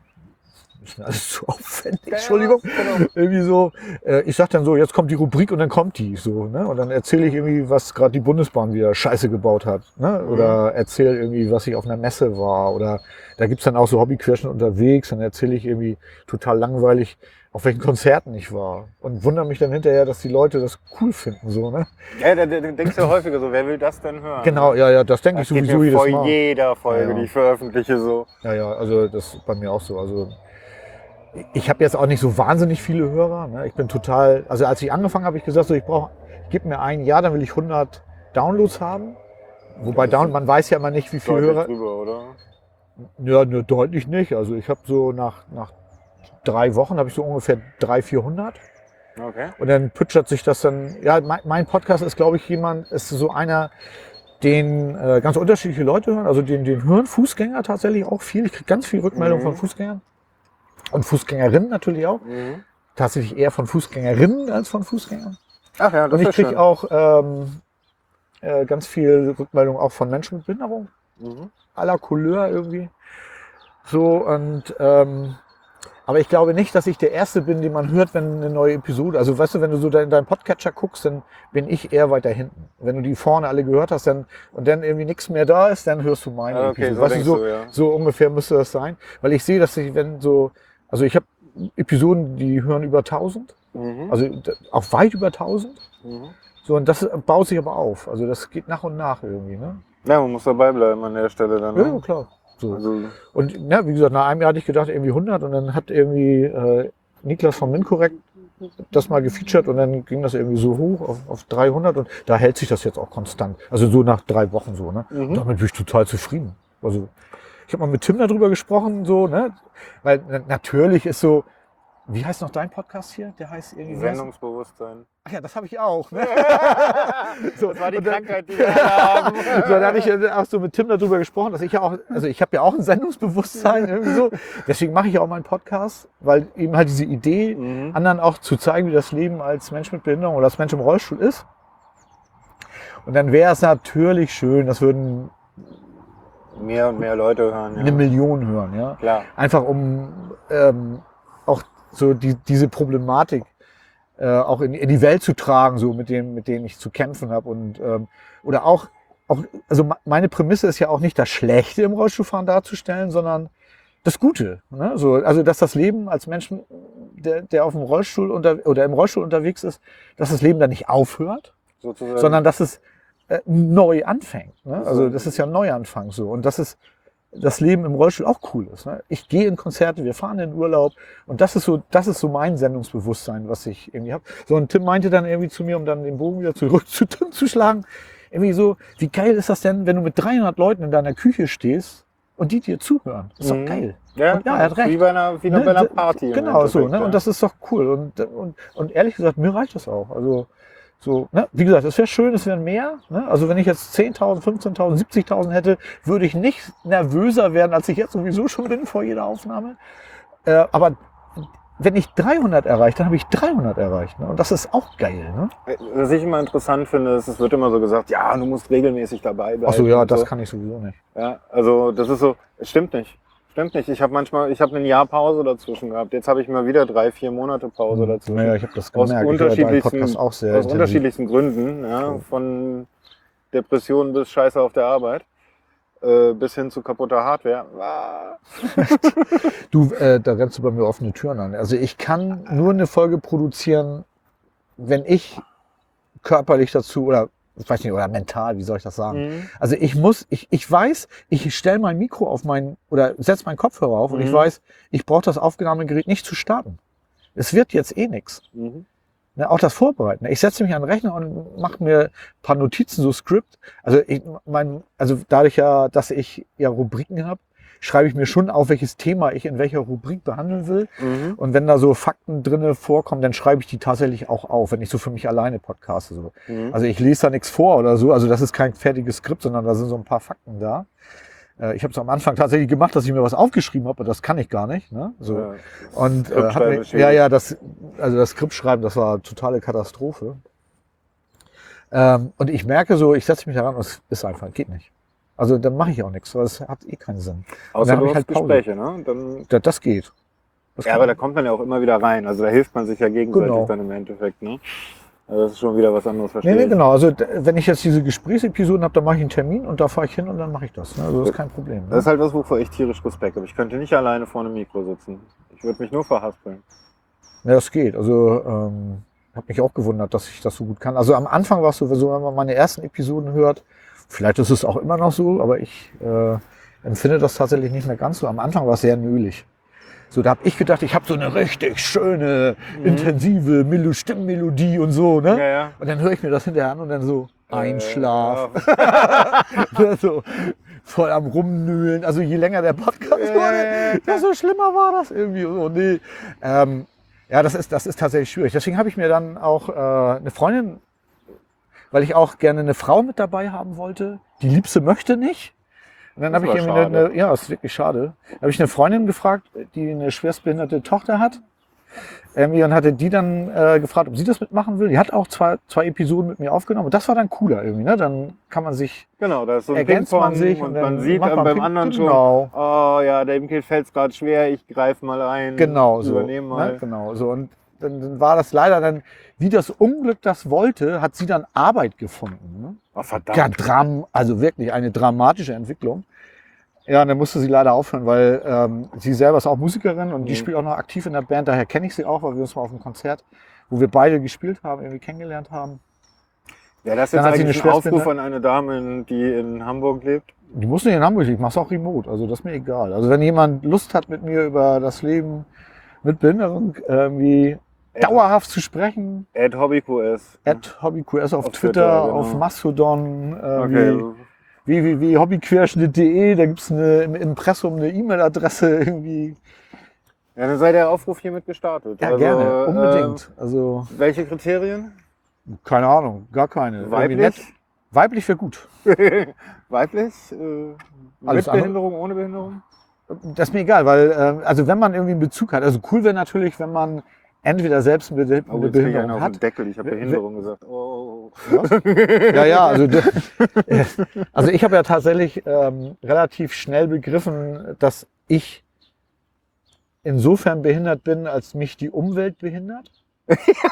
ist *laughs* mir alles zu aufwendig, Ja, Entschuldigung. genau. Irgendwie so, äh, ich sag dann so, jetzt kommt die Rubrik und dann kommt die so, ne? Und dann erzähle ich irgendwie, was gerade die Bundesbahn wieder Scheiße gebaut hat, ne? Oder erzähle irgendwie, was ich auf einer Messe war. Oder da gibt's dann auch so Hobbyquerschen unterwegs, dann erzähle ich irgendwie total langweilig, auf welchen Konzerten ich war. Und wundere mich dann hinterher, dass die Leute das cool finden, so, ne? Ja, da, da denkst du häufiger so, wer will das denn hören? Genau, ja, ja, das denke ich sowieso jedes vor Mal. jeder Folge, Ja, ja. die ich veröffentliche, so. Ja, ja, also das ist bei mir auch so. Also ich habe jetzt auch nicht so wahnsinnig viele Hörer. Ne? Ich bin total, also als ich angefangen habe, ich gesagt, so ich brauche, gib mir ein Jahr, dann will ich 100 Downloads haben. Wobei Down, man weiß ja immer nicht, wie viele Hörer. drüber, oder? Ja, nur deutlich nicht. Also ich habe so nach, nach drei Wochen habe ich so ungefähr 300, 400. Okay. Und dann pütschert sich das dann. Ja, mein, mein Podcast ist, glaube ich, jemand, ist so einer, den äh, ganz unterschiedliche Leute hören. Also den, den hören Fußgänger tatsächlich auch viel. Ich kriege ganz viel Rückmeldung Mhm. von Fußgängern. Und Fußgängerinnen natürlich auch. Mhm. Tatsächlich eher von Fußgängerinnen als von Fußgängern. Ach ja, das Und ich kriege auch ähm, äh, ganz viel Rückmeldung auch von Menschen mit Behinderung Mhm. aller Couleur irgendwie. So und ähm, aber ich glaube nicht, dass ich der Erste bin, den man hört, wenn eine neue Episode. Also weißt du, wenn du so in deinen Podcatcher guckst, dann bin ich eher weiter hinten. Wenn du die vorne alle gehört hast, dann und dann irgendwie nichts mehr da ist, dann hörst du meine Ah, okay, Episode. so weißt du, so, du, ja. so ungefähr müsste das sein, weil ich sehe, dass ich wenn so, also ich habe Episoden, die hören über 1000, Mhm. also auch weit über 1000. Mhm. So und das baut sich aber auf. Also das geht nach und nach irgendwie, ne? Ja, man muss dabei bleiben an der Stelle dann. Ja, Ne? klar. So. Also, Und ja, wie gesagt, nach einem Jahr hatte ich gedacht, irgendwie 100 und dann hat irgendwie äh, Niklas von Minkorrekt das mal gefeatured und dann ging das irgendwie so hoch auf, auf 300 und da hält sich das jetzt auch konstant. Also so nach drei Wochen so, ne? Mhm. Damit bin ich total zufrieden. Also ich habe mal mit Tim darüber gesprochen, so, ne? Weil na, natürlich ist so, wie heißt noch dein Podcast hier? Der heißt irgendwie. Sendungsbewusstsein. Ach ja, das habe ich auch. Ne? *laughs* so, Das war die dann- Krankheit, die wir haben. *laughs* so, dann hatte ich ja auch so mit Tim darüber gesprochen, dass ich ja auch, also ich habe ja auch ein Sendungsbewusstsein irgendwie so. Deswegen mache ich auch meinen Podcast, weil eben halt diese Idee, Mhm. anderen auch zu zeigen, wie das Leben als Mensch mit Behinderung oder als Mensch im Rollstuhl ist. Und dann wäre es natürlich schön, das würden Mehr und mehr Leute hören. eine Ja. Million hören, ja. Klar. Einfach um ähm, auch so die, diese Problematik äh, auch in, in die Welt zu tragen, so mit dem, mit denen ich zu kämpfen habe. Und ähm, oder auch, auch, also me- meine Prämisse ist ja auch nicht das Schlechte im Rollstuhlfahren darzustellen, sondern das Gute. Ne? So, also dass das Leben als Mensch, der, der auf dem Rollstuhl unter, oder im Rollstuhl unterwegs ist, dass das Leben da nicht aufhört, Sozusagen. sondern dass es äh, neu anfängt. Ne? Also das ist ja ein Neuanfang so. Und das ist das Leben im Rollstuhl auch cool ist. Ne? Ich gehe in Konzerte, wir fahren in Urlaub und das ist so, das ist so mein Sendungsbewusstsein, was ich irgendwie habe. So und Tim meinte dann irgendwie zu mir, um dann den Bogen wieder zurück *laughs* zu Tim zu schlagen, irgendwie so, wie geil ist das denn, wenn du mit 300 Leuten in deiner Küche stehst und die dir zuhören? Das ist Mhm. doch geil. Ja, Und ja, er hat recht. Wie bei einer, wie Ne, bei einer Party. Genau, so. Ne? Und das ist doch cool. Und, und, und ehrlich gesagt, mir reicht das auch. Also, so, ne? wie gesagt, es wäre schön, es wären mehr. Ne? Also, wenn ich jetzt 10.000, 15.000, 70.000 hätte, würde ich nicht nervöser werden, als ich jetzt sowieso schon bin vor jeder Aufnahme. Äh, aber wenn ich 300 erreiche, dann habe ich 300 erreicht. Ne? Und das ist auch geil. Ne? Was ich immer interessant finde, ist, es wird immer so gesagt, ja, du musst regelmäßig dabei bleiben. Achso, ja, und das so. kann ich sowieso nicht. Ja, also das ist so, es stimmt nicht. Stimmt nicht. Ich habe manchmal, ich habe ein Jahr Pause dazwischen gehabt. Jetzt habe ich mal wieder drei, vier Monate Pause dazwischen. Naja, ich habe das aus gemerkt. Deinen unterschiedlichsten, aus intensiv. unterschiedlichsten Gründen, ja, Cool. von Depressionen bis Scheiße auf der Arbeit, äh, bis hin zu kaputter Hardware. Ah. *laughs* Du, äh, da rennst du bei mir offene Türen an. Also ich kann nur eine Folge produzieren, wenn ich körperlich dazu oder ich weiß nicht, oder mental, wie soll ich das sagen? Mhm. Also ich muss, ich, ich weiß, ich stelle mein Mikro auf mein oder setze meinen Kopfhörer auf und ich Mhm. weiß, ich brauche das Aufnahmegerät nicht zu starten. Es wird jetzt eh nichts. Mhm. Ne, auch das Vorbereiten. Ich setze mich an den Rechner und mache mir ein paar Notizen, so Skript. Also, ich, mein, also dadurch ja, dass ich ja Rubriken habe, schreibe ich mir schon auf, welches Thema ich in welcher Rubrik behandeln will. Mhm. Und wenn da so Fakten drinne vorkommen, dann schreibe ich die tatsächlich auch auf, wenn ich so für mich alleine podcaste. So. Mhm. Also ich lese da nichts vor oder so. Also das ist kein fertiges Skript, sondern da sind so ein paar Fakten da. Äh, Ich habe es am Anfang tatsächlich gemacht, dass ich mir was aufgeschrieben habe, aber das kann ich gar nicht. Ne? So. Ja. Und äh, hat mir, ja, ja, das, also das Skript schreiben, das war totale Katastrophe. Ähm, und ich merke so, ich setze mich daran und es ist einfach, geht nicht. Also dann mache ich auch nichts, weil es hat eh keinen Sinn. Außer du ich hast halt Pause. Gespräche, ne? Dann, Das, das geht. Das ja, aber da kommt man ja auch immer wieder rein. Also da hilft man sich ja gegenseitig Genau. dann im Endeffekt, ne? Also das ist schon wieder was anderes, Nee, verstehe nee, ich. genau. Also wenn ich jetzt diese Gesprächsepisoden habe, dann mache ich einen Termin und da fahre ich hin und dann mache ich das. Ne? Also das ist kein Problem. Ne? Das ist halt was, wovor ich tierisch Respekt habe. Ich könnte nicht alleine vor einem Mikro sitzen. Ich würde mich nur verhaspeln. Ja, das geht. Also ähm, habe mich auch gewundert, dass ich das so gut kann. Also am Anfang war es sowieso, wenn man meine ersten Episoden hört, vielleicht ist es auch immer noch so, aber ich äh, empfinde das tatsächlich nicht mehr ganz so. Am Anfang war es sehr nölig. So, da habe ich gedacht, ich habe so eine richtig schöne, intensive Melo Stimmmelodie und so, ne? Ja, ja. Und dann höre ich mir das hinterher an und dann so Einschlaf, Äh, *laughs* so voll am Rumnühlen. Also je länger der Podcast Ja, wurde, desto schlimmer war das irgendwie. So, nee. Ähm, ja, das ist, das ist tatsächlich schwierig. Deswegen habe ich mir dann auch äh, eine Freundin, weil ich auch gerne eine Frau mit dabei haben wollte. Die Liebste möchte nicht. Und dann habe ich irgendwie eine, eine, ja, ist wirklich schade. Habe ich eine Freundin gefragt, die eine schwerstbehinderte Tochter hat. Irgendwie und hatte die dann äh, gefragt, ob sie das mitmachen will. Die hat auch zwei, zwei Episoden mit mir aufgenommen. Und das war dann cooler irgendwie. Ne? Dann kann man sich genau, da ist so ein ergänzt man sich und, und man sieht man beim Ping- anderen genau. schon, oh ja, dem Kind fällt es gerade schwer, ich greife mal ein, Genau so. übernehme mal. Ne? Genau so. Und dann, dann war das leider dann, wie das Unglück das wollte, hat sie dann Arbeit gefunden. Ne? Oh, verdammt. Ja, Dram, also wirklich eine dramatische Entwicklung. Ja, und dann musste sie leider aufhören, weil ähm, sie selber ist auch Musikerin und die Mhm. spielt auch noch aktiv in der Band. Daher kenne ich sie auch, weil wir uns mal auf einem Konzert, wo wir beide gespielt haben, irgendwie kennengelernt haben. Ja, das ist jetzt eigentlich eine ein Aufruf an eine Dame, die in Hamburg lebt. Die muss nicht in Hamburg, ich mach's auch remote, also das ist mir egal. Also wenn jemand Lust hat, mit mir über das Leben mit Behinderung irgendwie dauerhaft zu sprechen, Ad HobbyQS. at HobbyQS auf, Auf Twitter, Twitter, genau. auf Mastodon, Okay. irgendwie www.hobbyquerschnitt.de, da gibt's eine, im Impressum eine E-Mail-Adresse *laughs* irgendwie. Ja, dann sei der Aufruf hiermit gestartet. Ja, Also, gerne, unbedingt. Also, Äh, welche Kriterien? keine Ahnung, gar keine. Weiblich? Weiblich wäre gut. *laughs* Weiblich? Äh, Alles mit Behinderung, ohne Behinderung? Das ist mir egal, weil, ähm, also wenn man irgendwie einen Bezug hat, also cool wäre natürlich, wenn man entweder selbst eine, Be Oh, eine Behinderung auf hat. Deckel. Ich habe Behinderung gesagt. Oh. Was? Ja, ja, also, *laughs* also ich habe ja tatsächlich ähm, relativ schnell begriffen, dass ich insofern behindert bin, als mich die Umwelt behindert.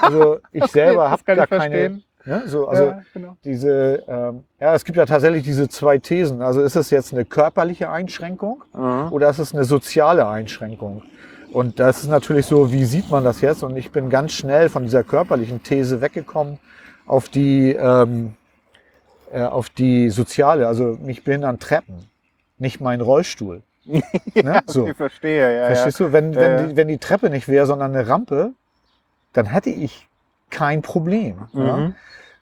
Also ich *laughs* selber habe gar keine. Ne, so, also ja, genau. diese, ähm, ja, es gibt ja tatsächlich diese zwei Thesen. Also ist es jetzt eine körperliche Einschränkung Aha. oder ist es eine soziale Einschränkung? Und das ist natürlich so, wie sieht man das jetzt? Und ich bin ganz schnell von dieser körperlichen These weggekommen auf die, ähm, äh, auf die soziale. Also mich behindern Treppen, nicht mein Rollstuhl. *laughs* ne? so. Ich verstehe, ja. Verstehst du? Wenn, Ja, wenn, ja. Die, wenn die Treppe nicht wäre, sondern eine Rampe, dann hätte ich kein Problem. ja. Ja? Mhm.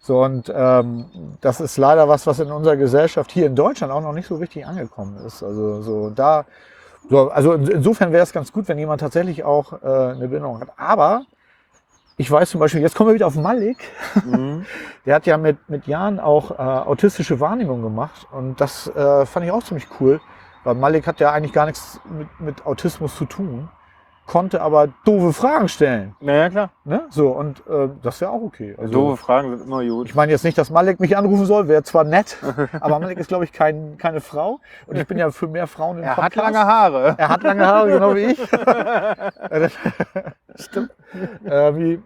So, und ähm, das ist leider was, was in unserer Gesellschaft hier in Deutschland auch noch nicht so richtig angekommen ist. Also so da So, also in- insofern wäre es ganz gut, wenn jemand tatsächlich auch äh, eine Behinderung hat. Aber ich weiß zum Beispiel, jetzt kommen wir wieder auf Malik. Mhm. *laughs* Der hat ja mit, mit Jahren auch äh, autistische Wahrnehmung gemacht. Und das äh, fand ich auch ziemlich cool. Weil Malik hat ja eigentlich gar nichts mit, mit Autismus zu tun, konnte aber doofe Fragen stellen. Naja, klar. Ne? So, und äh, das wäre auch okay. Also, Doofe Fragen sind immer gut. Ich meine jetzt nicht, dass Malik mich anrufen soll, wäre zwar nett, *laughs* aber Malik ist, glaube ich, kein, keine Frau. Und ich bin ja für mehr Frauen im Er hat Podcast. lange Haare. Er hat lange Haare, genau wie ich. *laughs* *laughs* Stimmt. Äh, wie,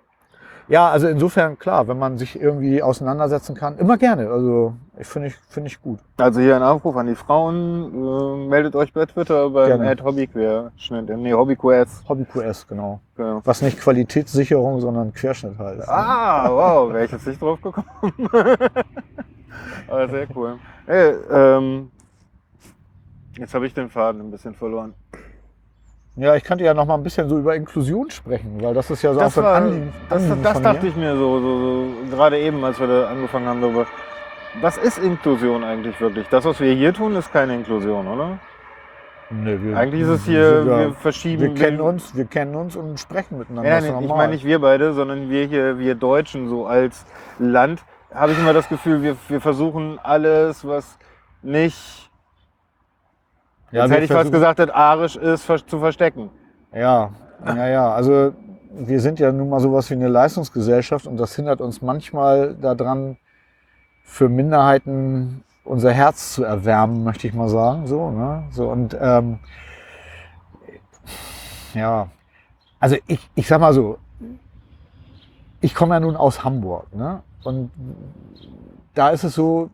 ja, also insofern, klar, wenn man sich irgendwie auseinandersetzen kann, immer gerne. Also ich finde ich, finde ich gut. Also hier ein Aufruf an die Frauen. Äh, meldet euch bei Twitter beim. Ad Hobbyquerschnitt. Nee, Hobbyquest. Hobby QS, genau. Genau. Was nicht Qualitätssicherung, sondern Querschnitt heißt. Ah, wow, wäre ich jetzt nicht drauf gekommen. *laughs* Aber sehr cool. Hey, ähm, jetzt habe ich den Faden ein bisschen verloren. Ja, ich könnte ja noch mal ein bisschen so über Inklusion sprechen, weil das ist ja so Das, auch so ein Anliegen, das, Anliegen das von dachte mir. ich mir so, so, so, gerade eben, als wir da angefangen haben darüber. Was ist Inklusion eigentlich wirklich? Das, was wir hier tun, ist keine Inklusion, oder? Nee, wir, Eigentlich ist es hier, ja- wir verschieben. wir kennen uns, wir kennen uns und sprechen miteinander. Ja, das nee, ich meine nicht wir beide, sondern wir hier, wir Deutschen so als Land, habe ich immer das Gefühl, wir, wir versuchen alles, was nicht, ja, jetzt hätte ich fast gesagt, das arisch ist, zu verstecken. Ja, ja, ja. Also wir sind ja nun mal sowas wie eine Leistungsgesellschaft und das hindert uns manchmal daran, für Minderheiten unser Herz zu erwärmen, möchte ich mal sagen. So, ne? So und ähm, ja, also ich, ich sag mal so, ich komme ja nun aus Hamburg, ne? Und da ist es so,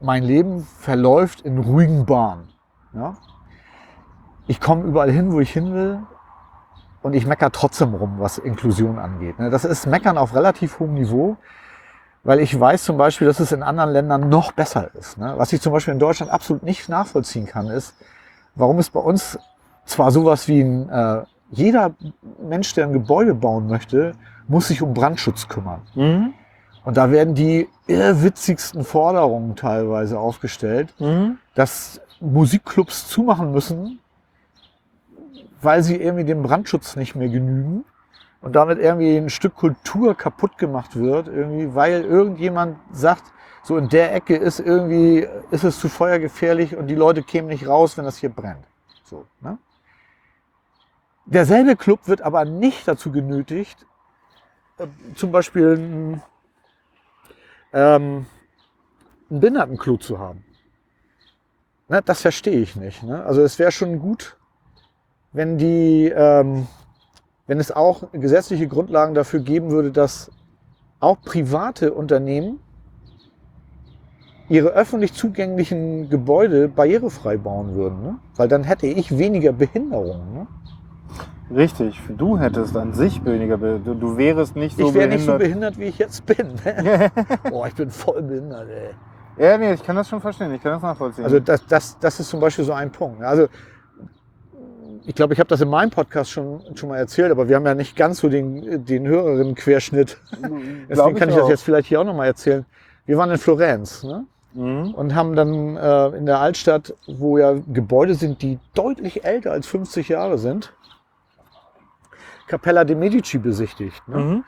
mein Leben verläuft in ruhigen Bahnen. Ja? Ich komme überall hin, wo ich hin will und ich mecker trotzdem rum, was Inklusion angeht. ne? Das ist Meckern auf relativ hohem Niveau, weil ich weiß zum Beispiel, dass es in anderen Ländern noch besser ist. ne? Was ich zum Beispiel in Deutschland absolut nicht nachvollziehen kann, ist, warum es bei uns zwar sowas wie ein, äh, jeder Mensch, der ein Gebäude bauen möchte, muss sich um Brandschutz kümmern. Mhm. Und da werden die irrwitzigsten Forderungen teilweise aufgestellt Mhm. dass Musikclubs zumachen müssen, weil sie irgendwie dem Brandschutz nicht mehr genügen und damit irgendwie ein Stück Kultur kaputt gemacht wird, irgendwie, weil irgendjemand sagt, so in der Ecke ist irgendwie, ist es zu feuergefährlich und die Leute kämen nicht raus, wenn das hier brennt. So, ne? Derselbe Club wird aber nicht dazu genötigt, äh, zum Beispiel ein, ähm, ein Behindertenklo zu haben. Ne, das verstehe ich nicht. Ne? Also es wäre schon gut, wenn die, ähm, wenn es auch gesetzliche Grundlagen dafür geben würde, dass auch private Unternehmen ihre öffentlich zugänglichen Gebäude barrierefrei bauen würden. Ne? Weil dann hätte ich weniger Behinderungen. Ne? Richtig, du hättest an sich weniger, Be- du, wärest nicht so ich wäre nicht so behindert. behindert, wie ich jetzt bin. Ne? *laughs* Boah, ich bin voll behindert, ey. Ja, nee, ich kann das schon verstehen, ich kann das nachvollziehen. Also das, das, das ist zum Beispiel so ein Punkt. Also ich glaube, ich habe das in meinem Podcast schon, schon mal erzählt, aber wir haben ja nicht ganz so den, den höheren Querschnitt. *laughs* Deswegen kann ich das jetzt vielleicht hier auch noch mal erzählen. Wir waren in Florenz ne? Mhm. und haben dann äh, in der Altstadt, wo ja Gebäude sind, die deutlich älter als 50 Jahre sind, Capella de Medici besichtigt. Ne? Mhm.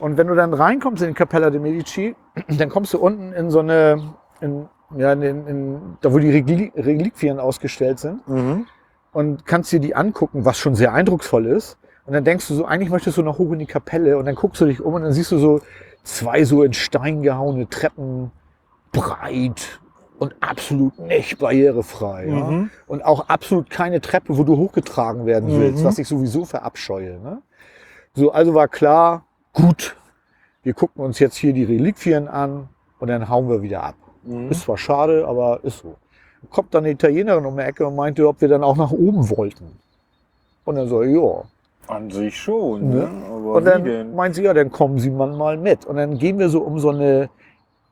Und wenn du dann reinkommst in die Capella de Medici, *clears throat* dann kommst du unten in so eine, in, ja, in, in, da wo die Reliquien ausgestellt sind Mhm. und kannst dir die angucken, was schon sehr eindrucksvoll ist. Und dann denkst du so, eigentlich möchtest du noch hoch in die Kapelle und dann guckst du dich um und dann siehst du so zwei so in Stein gehauene Treppen, breit und absolut nicht barrierefrei. Ja? Mhm. Und auch absolut keine Treppe, wo du hochgetragen werden willst, Mhm. was ich sowieso verabscheue. Ne? So, also war klar, gut, wir gucken uns jetzt hier die Reliquien an und dann hauen wir wieder ab. Mhm. Ist zwar schade, aber ist so. Kommt dann eine Italienerin um die Ecke und meinte, ob wir dann auch nach oben wollten. Und dann so, ja. An sich schon, Ne? ne? Aber Und dann meint sie, ja, dann kommen Sie mal mit. Und dann gehen wir so um so eine,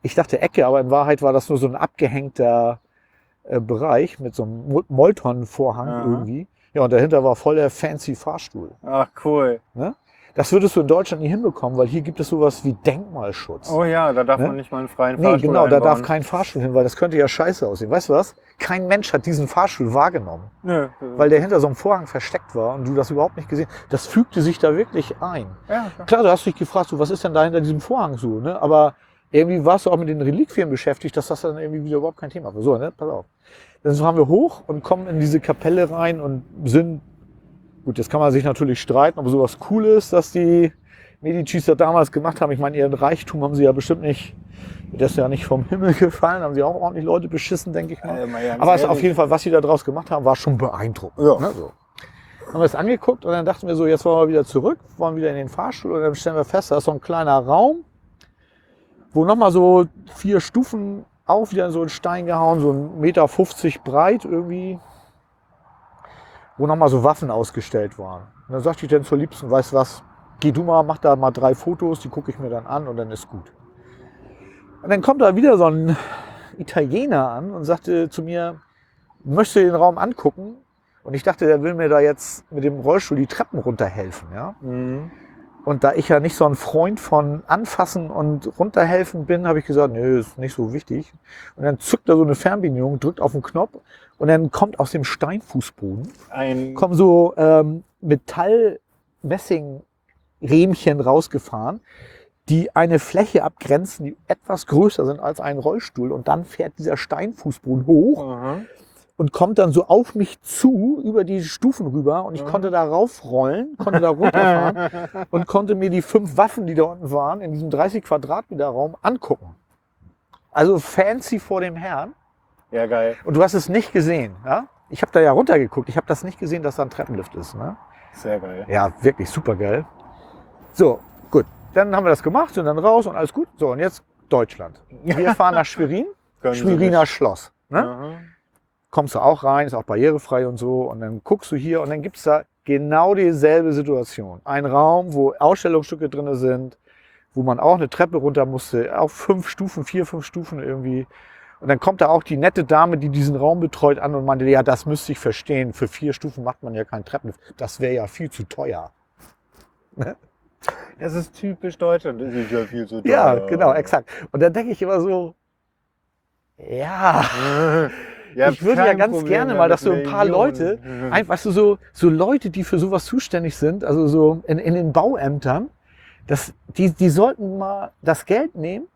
ich dachte Ecke, aber in Wahrheit war das nur so ein abgehängter äh, Bereich mit so einem Mol- Molton-Vorhang irgendwie. Ja, und dahinter war voll der fancy Fahrstuhl. Ach cool. Das Das würdest du in Deutschland nie hinbekommen, weil hier gibt es sowas wie Denkmalschutz. Oh ja, da darf Ne? man nicht mal einen freien nee, Fahrstuhl genau, da darf einbauen. kein Fahrstuhl hin, weil das könnte ja scheiße aussehen. Weißt du was? Kein Mensch hat diesen Fahrstuhl wahrgenommen, Nö. weil der hinter so einem Vorhang versteckt war und du das überhaupt nicht gesehen Das fügte sich da wirklich ein. ja, klar. Klar, du hast dich gefragt, so, was ist denn da hinter diesem Vorhang so, ne? Aber irgendwie warst du auch mit den Reliquien beschäftigt, dass das dann irgendwie wieder überhaupt kein Thema war. So, ne? Pass auf. Dann fahren wir hoch und kommen in diese Kapelle rein und sind, gut, jetzt kann man sich natürlich streiten, ob sowas cool ist, dass die Medicis das damals gemacht haben. Ich meine, ihren Reichtum haben sie ja bestimmt nicht, das ist ja nicht vom Himmel *laughs* gefallen, haben sie auch ordentlich Leute beschissen, denke ich mal. Äh, mal ganz Aber es, auf jeden Fall, was sie da draus gemacht haben, war schon beeindruckend. Ja. Ne, so. Haben wir es angeguckt und dann dachten wir so, jetzt wollen wir wieder zurück, wollen wieder in den Fahrstuhl und dann stellen wir fest, da ist so ein kleiner Raum, wo nochmal so vier Stufen auf, wieder in so einen Stein gehauen, so ein Meter 50 breit irgendwie, wo nochmal so Waffen ausgestellt waren. Und dann sagte ich dann zur Liebsten, weißt was, geh du mal, mach da mal drei Fotos, die gucke ich mir dann an und dann ist gut. Und dann kommt da wieder so ein Italiener an und sagte zu mir, möchtest du den Raum angucken? Und ich dachte, der will mir da jetzt mit dem Rollstuhl die Treppen runterhelfen. Ja? Mhm. Und da ich ja nicht so ein Freund von Anfassen und runterhelfen bin, habe ich gesagt, nö, ist nicht so wichtig. Und dann zückt er so eine Fernbedienung, drückt auf den Knopf und dann kommt aus dem Steinfußboden, Ein kommen so ähm, Metall-Messing-Rähmchen rausgefahren, die eine Fläche abgrenzen, die etwas größer sind als ein Rollstuhl. Und dann fährt dieser Steinfußboden hoch Aha. Und kommt dann so auf mich zu über die Stufen rüber und ich Mhm. konnte da raufrollen, konnte da runterfahren *laughs* und konnte mir die fünf Waffen, die da unten waren, in diesem 30 Quadratmeter Raum angucken. Also fancy vor dem Herrn. Ja, geil. Und du hast es nicht gesehen, ja? Ich habe da ja runtergeguckt. Ich habe das nicht gesehen, dass da ein Treppenlift ist. Ne? Sehr geil. Ja, wirklich super geil. So, gut. Dann haben wir das gemacht, sind dann raus und alles gut. So, und jetzt Deutschland. Wir *laughs* fahren nach Schwerin, Schweriner. Schloss. Ne? Aha. Kommst du auch rein, ist auch barrierefrei und so. Und dann guckst du hier und dann gibt's da genau dieselbe Situation. Ein Raum, wo Ausstellungsstücke drinne sind, wo man auch eine Treppe runter musste, auf fünf Stufen, vier, fünf Stufen irgendwie. Und dann kommt da auch die nette Dame, die diesen Raum betreut, an und meinte, ja, das müsste ich verstehen. Für vier Stufen macht man ja keinen Treppenlift. Das wäre ja viel zu teuer. Das ist typisch Deutschland. Das ist ja viel zu Ja, teuer. genau, exakt. Und dann denke ich immer so, ja, *laughs* Ja, ich würde ja ganz Problem gerne mal, dass so ein paar Leute, Millionen. *laughs* ein, weißt du, so, so Leute, die für sowas zuständig sind, also so in, in den Bauämtern, das, die, die sollten mal das Geld nehmen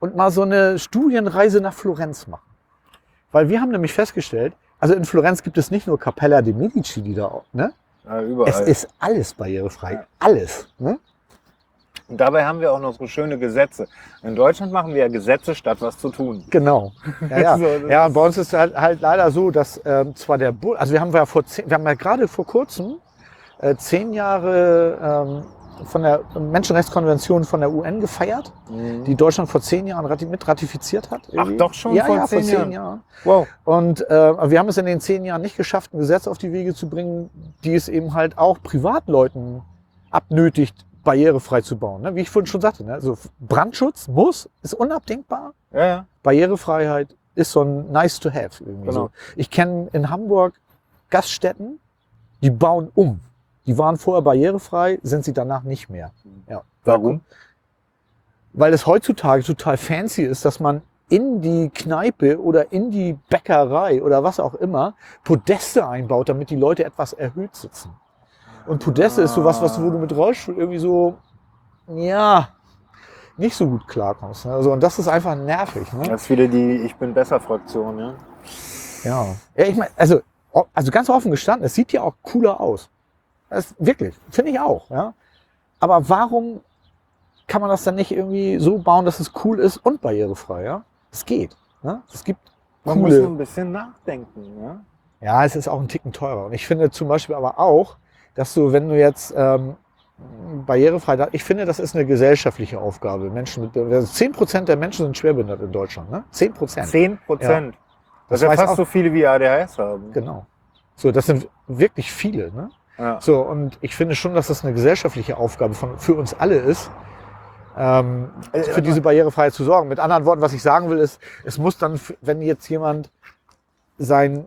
und mal so eine Studienreise nach Florenz machen. Weil wir haben nämlich festgestellt, also in Florenz gibt es nicht nur Capella de Medici, die da, auch, ne? Ja, überall. Es ist alles barrierefrei. Ja. Alles. Ne? Und dabei haben wir auch noch so schöne Gesetze. In Deutschland machen wir ja Gesetze, statt was zu tun. Genau. Ja, ja. *laughs* So, ja, und bei uns ist halt, halt leider so, dass ähm, zwar der Bund, also wir haben ja vor zehn, wir haben ja gerade vor kurzem äh, zehn Jahre ähm, von der Menschenrechtskonvention von der UN gefeiert, Mhm. die Deutschland vor zehn Jahren rati mit ratifiziert hat. irgendwie. doch schon ja, vor ja, zehn vor Jahren? zehn Jahren. Wow. Und äh, wir haben es in den zehn Jahren nicht geschafft, ein Gesetz auf die Wege zu bringen, die es eben halt auch Privatleuten abnötigt, barrierefrei zu bauen. Ne? Wie ich vorhin schon sagte, ne? also Brandschutz muss, ist unabdingbar. Ja, ja. Barrierefreiheit ist so ein nice to have. Irgendwie Genau. so. Ich kenne in Hamburg Gaststätten, die bauen um. Die waren vorher barrierefrei, sind sie danach nicht mehr. Ja. Warum? Weil es heutzutage total fancy ist, dass man in die Kneipe oder in die Bäckerei oder was auch immer Podeste einbaut, damit die Leute etwas erhöht sitzen. Und Podeste ist sowas, was wo du mit Rollstuhl irgendwie so, ja, nicht so gut klarkommst. Ne? Also, und das ist einfach nervig. Ne? Das ist wieder die Ich bin besser Fraktion, ja. Ja. Ja, ich meine, also, also ganz offen gestanden, es sieht ja auch cooler aus. Das, wirklich, finde ich auch. Ja. Aber warum kann man das dann nicht irgendwie so bauen, dass es cool ist und barrierefrei? Ja, es geht. Ne? Es gibt Man muss nur coole. ein bisschen nachdenken, ja. Ja, es ist auch ein Ticken teurer. Und ich finde zum Beispiel aber auch, dass du, wenn du jetzt ähm, barrierefrei, da- ich finde, das ist eine gesellschaftliche Aufgabe. Menschen mit, also 10 Prozent der Menschen sind schwerbehindert in Deutschland. Ne? 10 Prozent. 10 Prozent. Das, Das ist ja weiß fast auch- so viele wie ADHS haben. Genau. So, das sind wirklich viele. Ne? Ja. So, und ich finde schon, dass das eine gesellschaftliche Aufgabe von, für uns alle ist, ähm, Äh, für diese Barrierefreiheit zu sorgen. Mit anderen Worten, was ich sagen will, ist, es muss dann, wenn jetzt jemand sein,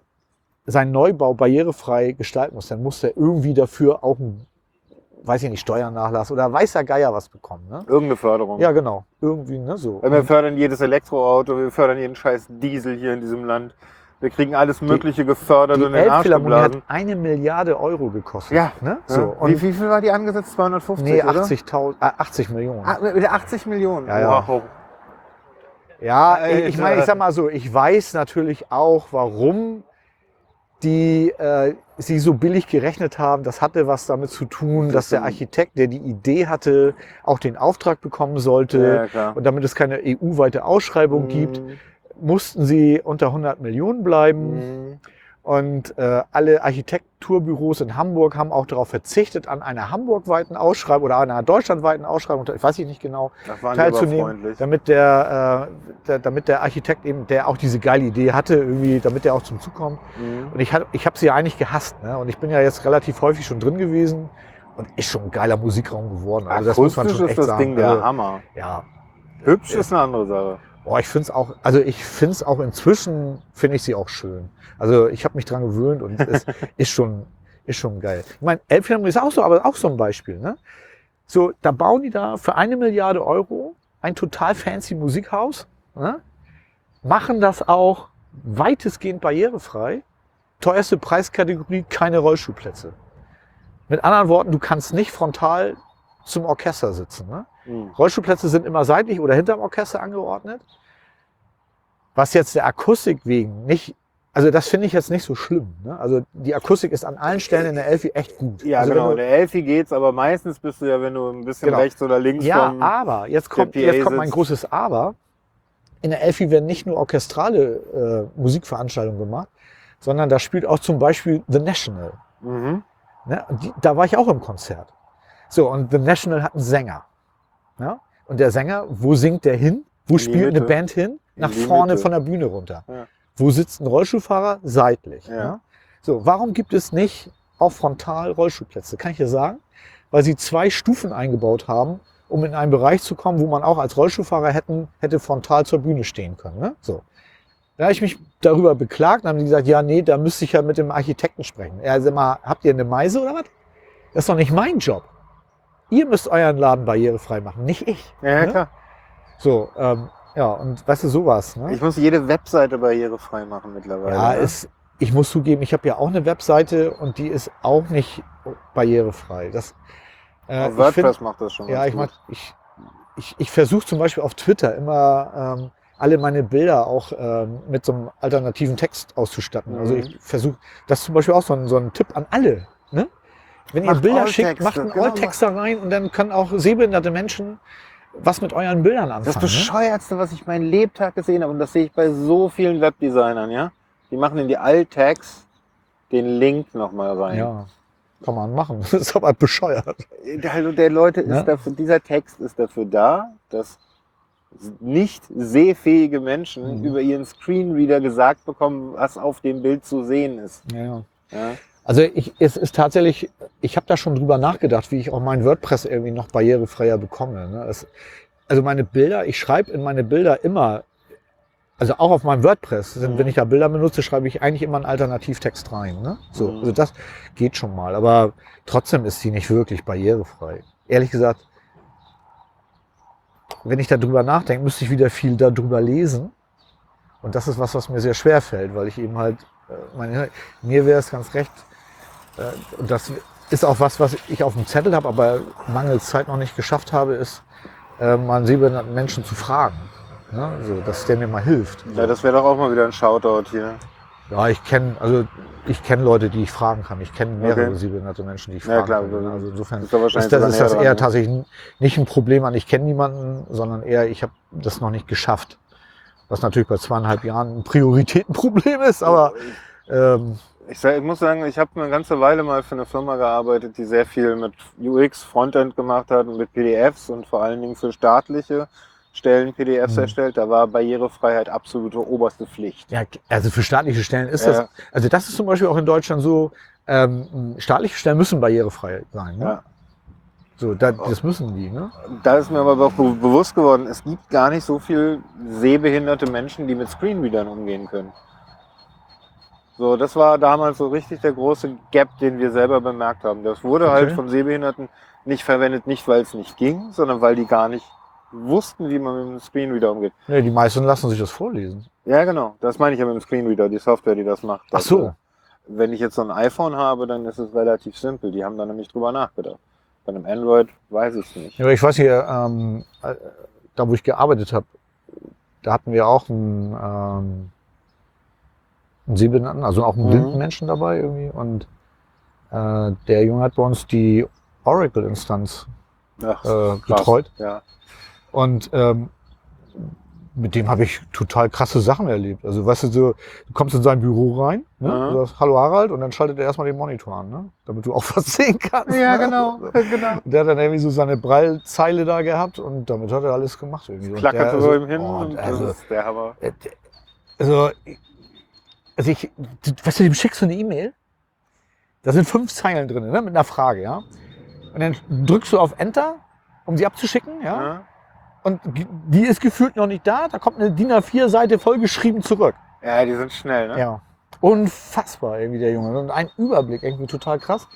sein Neubau barrierefrei gestalten muss, dann muss er irgendwie dafür auch ein weiß ich nicht, Steuernachlass oder weißer Geier was bekommen. Ne? Irgendeine Förderung. Ja, genau. Irgendwie, ne? So. Wir fördern jedes Elektroauto, wir fördern jeden scheiß Diesel hier in diesem Land. Wir kriegen alles Mögliche gefördert die und in Elbphilharmonie hat eine Milliarde Euro gekostet. Ja, Ne? So. Und wie, wie viel war die angesetzt? 250? nee, oder? 80.000, äh, 80 Millionen. Ah, mit 80 Millionen. Ja, ja. Wow. Ja, Alter. ich meine, ich sag mal so, ich weiß natürlich auch, warum die äh, sie so billig gerechnet haben. Das hatte was damit zu tun, dass der Architekt, der die Idee hatte, auch den Auftrag bekommen sollte. Ja. Und damit es keine EU-weite Ausschreibung gibt, Mhm. mussten sie unter 100 Millionen bleiben. Mhm. Und äh, alle Architekturbüros in Hamburg haben auch darauf verzichtet, an einer hamburgweiten Ausschreibung oder einer deutschlandweiten Ausschreibung, ich weiß ich nicht genau, teilzunehmen, damit der, äh, der, damit der Architekt eben, der auch diese geile Idee hatte, irgendwie, damit der auch zum Zug kommt. Mhm. Und ich, hab- ich habe sie ja eigentlich gehasst. Ne? Und ich bin ja jetzt relativ häufig schon drin gewesen und ist schon ein geiler Musikraum geworden. Also das muss man schon ist echt das sagen. Ding der also, Hammer. ja, Hübsch ist eine andere Sache. Boah, ich finde es auch, also ich finde es auch inzwischen, finde ich sie auch schön. Also ich habe mich dran gewöhnt und es *laughs* ist schon, ist schon geil. Ich meine, Elbphilharmonie ist auch so, aber auch so ein Beispiel. Ne? So, da bauen die da für eine Milliarde Euro ein total fancy Musikhaus, ne? machen das auch weitestgehend barrierefrei. Teuerste Preiskategorie, keine Rollstuhlplätze. Mit anderen Worten, du kannst nicht frontal zum Orchester sitzen. Ne? Mhm. Rollstuhlplätze sind immer seitlich oder hinterm Orchester angeordnet. Was jetzt der Akustik wegen nicht, also das finde ich jetzt nicht so schlimm. Ne? Also die Akustik ist an allen Stellen in der Elfi echt gut. Ja, also genau. wenn Der Elfi geht's, aber meistens bist du ja, wenn du ein bisschen Genau. rechts oder links ja, vom... aber jetzt kommt, jetzt kommt mein großes Aber. In der Elfi werden nicht nur orchestrale äh, Musikveranstaltungen gemacht, sondern da spielt auch zum Beispiel The National. Mhm. Ne? Die, da war ich auch im Konzert. So, und The National hat einen Sänger. Ja? Und der Sänger, wo singt der hin? Wo spielt eine. Band hin? Nach vorne Mitte. von der Bühne runter. Ja. Wo sitzt ein Rollstuhlfahrer? Seitlich. Ja. Ja. So, warum gibt es nicht auch frontal Rollstuhlplätze? Kann ich dir sagen? Weil sie zwei Stufen eingebaut haben, um in einen Bereich zu kommen, wo man auch als Rollstuhlfahrer hätten, hätte frontal zur Bühne stehen können. Ne? So. Da habe ich mich darüber beklagt und haben die gesagt, ja, nee, da müsste ich ja mit dem Architekten sprechen. Er sagt mal, habt ihr eine Meise oder was? Das ist doch nicht mein Job. Ihr müsst euren Laden barrierefrei machen, nicht ich. Ja, Ne? klar. So, ähm, ja, und weißt du, sowas. Ne? Ich muss jede Webseite barrierefrei machen mittlerweile. ja, ne? ist, ich muss zugeben, ich habe ja auch eine Webseite und die ist auch nicht barrierefrei. Das, äh, WordPress find- macht das schon. Ja, ich, mach, ich, ich, ich versuche zum Beispiel auf Twitter immer ähm, alle meine Bilder auch ähm, mit so einem alternativen Text auszustatten. Also Mhm. ich versuche, das ist zum Beispiel auch so ein, so ein Tipp an alle. Ne? Wenn ihr Macht Bilder schickt, macht einen genau, Alltext da rein und dann können auch sehbehinderte Menschen was mit euren Bildern anfangen. Das ne? bescheuertste, was ich meinen Lebtag gesehen habe, und das sehe ich bei so vielen Webdesignern, ja. Die machen in die Alt-Tags den Link nochmal rein. Ja, kann man machen. *laughs* Das ist aber bescheuert. Also der Leute ist Ja. dafür, dieser Text ist dafür da, dass nicht sehfähige Menschen Mhm. über ihren Screenreader gesagt bekommen, was auf dem Bild zu sehen ist. Ja. Ja? Also ich, es ist tatsächlich, ich habe da schon drüber nachgedacht, wie ich auch mein WordPress irgendwie noch barrierefreier bekomme. Ne? Es, also meine Bilder, ich schreibe in meine Bilder immer, also auch auf meinem WordPress, Mhm. wenn ich da Bilder benutze, schreibe ich eigentlich immer einen Alternativtext rein. Ne? So, Mhm. also das geht schon mal, aber trotzdem ist sie nicht wirklich barrierefrei. Ehrlich gesagt, wenn ich darüber nachdenke, müsste ich wieder viel darüber lesen. Und das ist was, was mir sehr schwer fällt, weil ich eben halt, äh, meine, mir wäre es ganz recht, und das ist auch was, was ich auf dem Zettel habe, aber mangels Zeit noch nicht geschafft habe, ist, äh, mal einen sehbehinderten Menschen zu fragen. Ne? So, dass der mir mal hilft. ja, das wäre doch auch mal wieder ein Shoutout hier. Ja, ich kenne, also ich kenne Leute, die ich fragen kann. Ich kenne mehrere Okay. sehbehinderte Menschen, die ich Ja, fragen klar, kann. Also insofern Ist ist das, ist das eher dran, ne? tatsächlich nicht ein Problem an, ich kenne niemanden, sondern eher, ich habe das noch nicht geschafft. Was natürlich bei zweieinhalb Jahren ein Prioritätenproblem ist, aber ähm, Ich, sag, ich muss sagen, ich habe eine ganze Weile mal für eine Firma gearbeitet, die sehr viel mit UX, Frontend gemacht hat und mit PDFs und vor allen Dingen für staatliche Stellen PDFs Mhm. erstellt. Da war Barrierefreiheit absolute oberste Pflicht. ja, also für staatliche Stellen ist Ja. das, also das ist zum Beispiel auch in Deutschland so, ähm, staatliche Stellen müssen barrierefrei sein. Ne? Ja. So, da, das müssen die. Ne? Da ist mir aber auch be bewusst geworden, es gibt gar nicht so viel sehbehinderte Menschen, die mit Screenreadern umgehen können. So, das war damals so richtig der große Gap, den wir selber bemerkt haben. Das wurde halt Okay. von Sehbehinderten nicht verwendet, nicht weil es nicht ging, sondern weil die gar nicht wussten, wie man mit dem Screenreader umgeht. Nee, die meisten lassen sich das vorlesen. Ja, genau. Das meine ich ja mit dem Screenreader, die Software, die das macht. Ach so. Also, wenn ich jetzt so ein iPhone habe, dann ist es relativ simpel. Die haben da nämlich drüber nachgedacht. Bei einem Android weiß ich es nicht. Ja, ich weiß hier, ähm, äh, da wo ich gearbeitet habe, da hatten wir auch einen, ähm, Sehbehinderten, also auch einen Mhm. blinden Menschen dabei irgendwie. Und äh, der Junge hat bei uns die Oracle-Instanz äh, betreut. Ja. Und ähm, mit dem habe ich total krasse Sachen erlebt. Also weißt du, so, du kommst in sein Büro rein, ne? Mhm. du sagst, hallo Harald, und dann schaltet er erstmal den Monitor an, ne? damit du auch *laughs* was sehen kannst. Ja, ne? genau. *laughs* genau. Der hat dann irgendwie so seine Breilzeile da gehabt und damit hat er alles gemacht. Irgendwie. Klackert so also, ihm hin oh, und also, das ist der Hammer. äh, also, also ich, weißt du, dem schickst du eine E-Mail, da sind fünf Zeilen drin, ne, mit einer Frage, ja. Und dann drückst du auf Enter, um sie abzuschicken, ja. Ja. Und die- die ist gefühlt noch nicht da, da kommt eine DIN A4-Seite vollgeschrieben zurück. ja, die sind schnell, ne? Ja. Unfassbar irgendwie der Junge. Und ein Überblick, irgendwie total krass.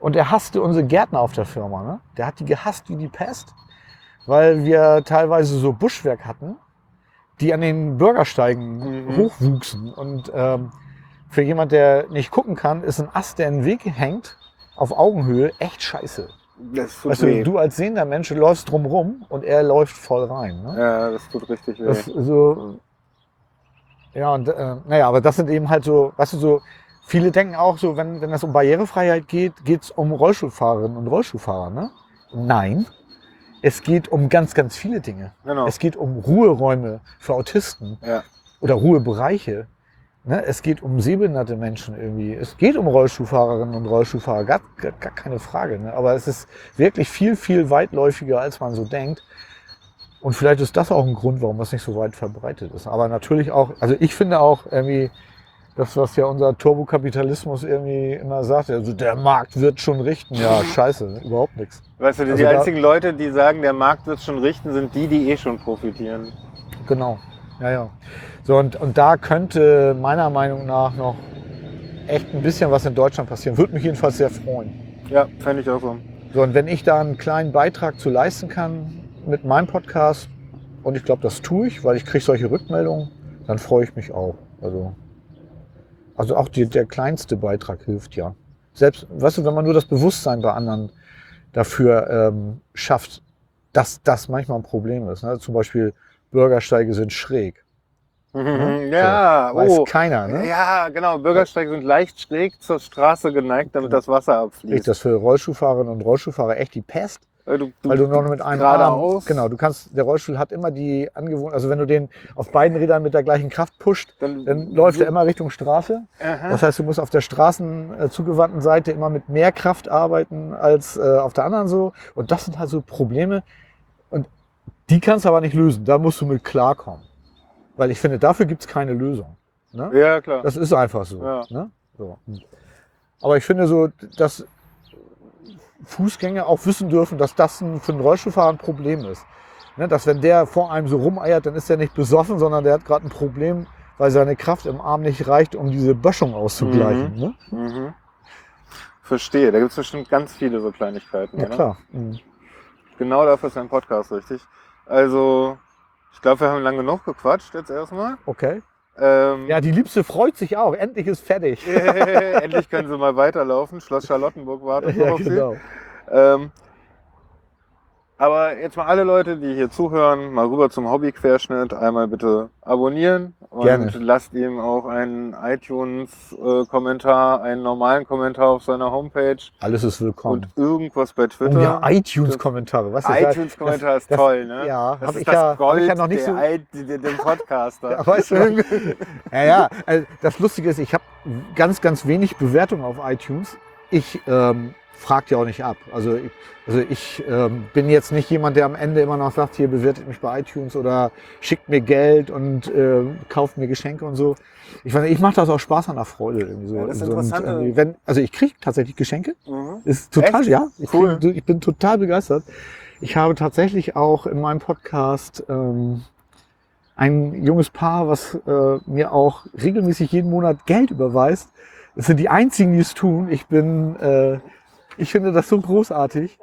Und er hasste unsere Gärtner auf der Firma. Ne? Der hat die gehasst wie die Pest, weil wir teilweise so Buschwerk hatten, die an den Bürgersteigen Mhm. hochwuchsen. Und ähm, für jemand, der nicht gucken kann, ist ein Ast, der in den Weg hängt, auf Augenhöhe, echt scheiße. Das tut Weißt weh. du, du als sehender Mensch läufst drumrum und er läuft voll rein. Ne? Ja, das tut richtig weh. Das, so, ja, und äh, naja, aber das sind eben halt so, weißt du, so, viele denken auch so, wenn, wenn es um Barrierefreiheit geht, geht es um Rollstuhlfahrerinnen und Rollstuhlfahrer. Ne? Nein, es geht um ganz, ganz viele Dinge. genau. Es geht um Ruheräume für Autisten Ja. oder Ruhebereiche. Ne? Es geht um sehbehinderte Menschen irgendwie. Es geht um Rollstuhlfahrerinnen und Rollstuhlfahrer, gar, gar, gar keine Frage. Ne? Aber es ist wirklich viel, viel weitläufiger, als man so denkt. Und vielleicht ist das auch ein Grund, warum das nicht so weit verbreitet ist. Aber natürlich auch, also ich finde auch irgendwie, das, was ja unser Turbokapitalismus irgendwie immer sagt, also der Markt wird schon richten. Ja, *laughs* scheiße, überhaupt nichts. Weißt du, die, Also einzigen Leute, die sagen, der Markt wird schon richten, sind die, die eh schon profitieren. Genau. Ja, ja. So, und, und da könnte meiner Meinung nach noch echt ein bisschen was in Deutschland passieren. Würde mich jedenfalls sehr freuen. Ja, fände ich auch so. So, und wenn ich da einen kleinen Beitrag zu leisten kann mit meinem Podcast, und ich glaube, das tue ich, weil ich kriege solche Rückmeldungen, dann freue ich mich auch. Also, also auch die, der kleinste Beitrag hilft ja. Selbst, weißt du, wenn man nur das Bewusstsein bei anderen dafür ähm, schafft, dass das manchmal ein Problem ist. Ne? Zum Beispiel Bürgersteige sind schräg. Mhm. Ja, Weiß oh. keiner, ne? Ja, genau. Bürgersteige sind leicht schräg zur Straße geneigt, damit das Wasser Ist abfließt. das für Rollstuhlfahrerinnen und Rollstuhlfahrer echt die Pest? Äh, Du, Weil du noch mit einem Arm, geradeaus. genau, du kannst, der Rollstuhl hat immer die Angewohnheit, also wenn du den auf beiden Rädern mit der gleichen Kraft pusht, Dann, dann läuft er immer Richtung Straße. Aha. Das heißt, du musst auf der straßen äh, zugewandten Seite immer mit mehr Kraft arbeiten als äh, auf der anderen so. Und das sind halt so Probleme. Und die kannst du aber nicht lösen. Da musst du mit klarkommen. Weil ich finde, dafür gibt's keine Lösung. Ne? Ja, klar. Das ist einfach so. Ja. Ne? so. Aber ich finde so, dass Fußgänger auch wissen dürfen, dass das ein, für einen Rollstuhlfahrer ein Problem ist. Ne? Dass wenn der vor einem so rumeiert, dann ist er nicht besoffen, sondern der hat gerade ein Problem, weil seine Kraft im Arm nicht reicht, um diese Böschung auszugleichen. Ne? Mhm. Verstehe. Da gibt es bestimmt ganz viele so Kleinigkeiten. Ja oder? klar. Mhm. Genau dafür ist ein Podcast richtig. Also, ich glaube, wir haben lang genug gequatscht jetzt erstmal. Okay. Ähm, Ja, die Liebste freut sich auch. Endlich ist fertig. *laughs* Endlich können sie mal weiterlaufen. Schloss Charlottenburg wartet noch ja, auf sie. genau. Ähm, aber jetzt mal alle Leute, die hier zuhören, mal rüber zum Hobbyquerschnitt. Einmal bitte abonnieren und Gerne. lasst ihm auch einen iTunes-Kommentar, einen normalen Kommentar auf seiner Homepage Alles ist willkommen. und irgendwas bei Twitter. Oh ja, iTunes-Kommentare. Was iTunes-Kommentar ist das- toll, ne? Ja, das ist ich, das ja, Gold ich ja noch nicht der, so. I- dem Podcaster. *laughs* Ja, weißt du, ja, ja, also das Lustige ist, ich habe ganz, ganz wenig Bewertungen auf iTunes. Ich ähm, frage ja auch nicht ab. Also ich, also ich ähm, bin jetzt nicht jemand, der am Ende immer noch sagt, hier bewertet mich bei iTunes oder schickt mir Geld und äh, kauft mir Geschenke und so. Ich, weiß nicht, ich mache das auch Spaß an der Freude. Irgendwie so. Ja, das ist so, interessant. irgendwie, wenn, also ich kriege tatsächlich Geschenke. Mhm. Ist total, Echt? ja. Ich, Cool. krieg, ich bin total begeistert. Ich habe tatsächlich auch in meinem Podcast ähm, ein junges Paar, was äh, mir auch regelmäßig jeden Monat Geld überweist. Das sind die einzigen, die es tun. Ich bin, äh, ich finde das so großartig.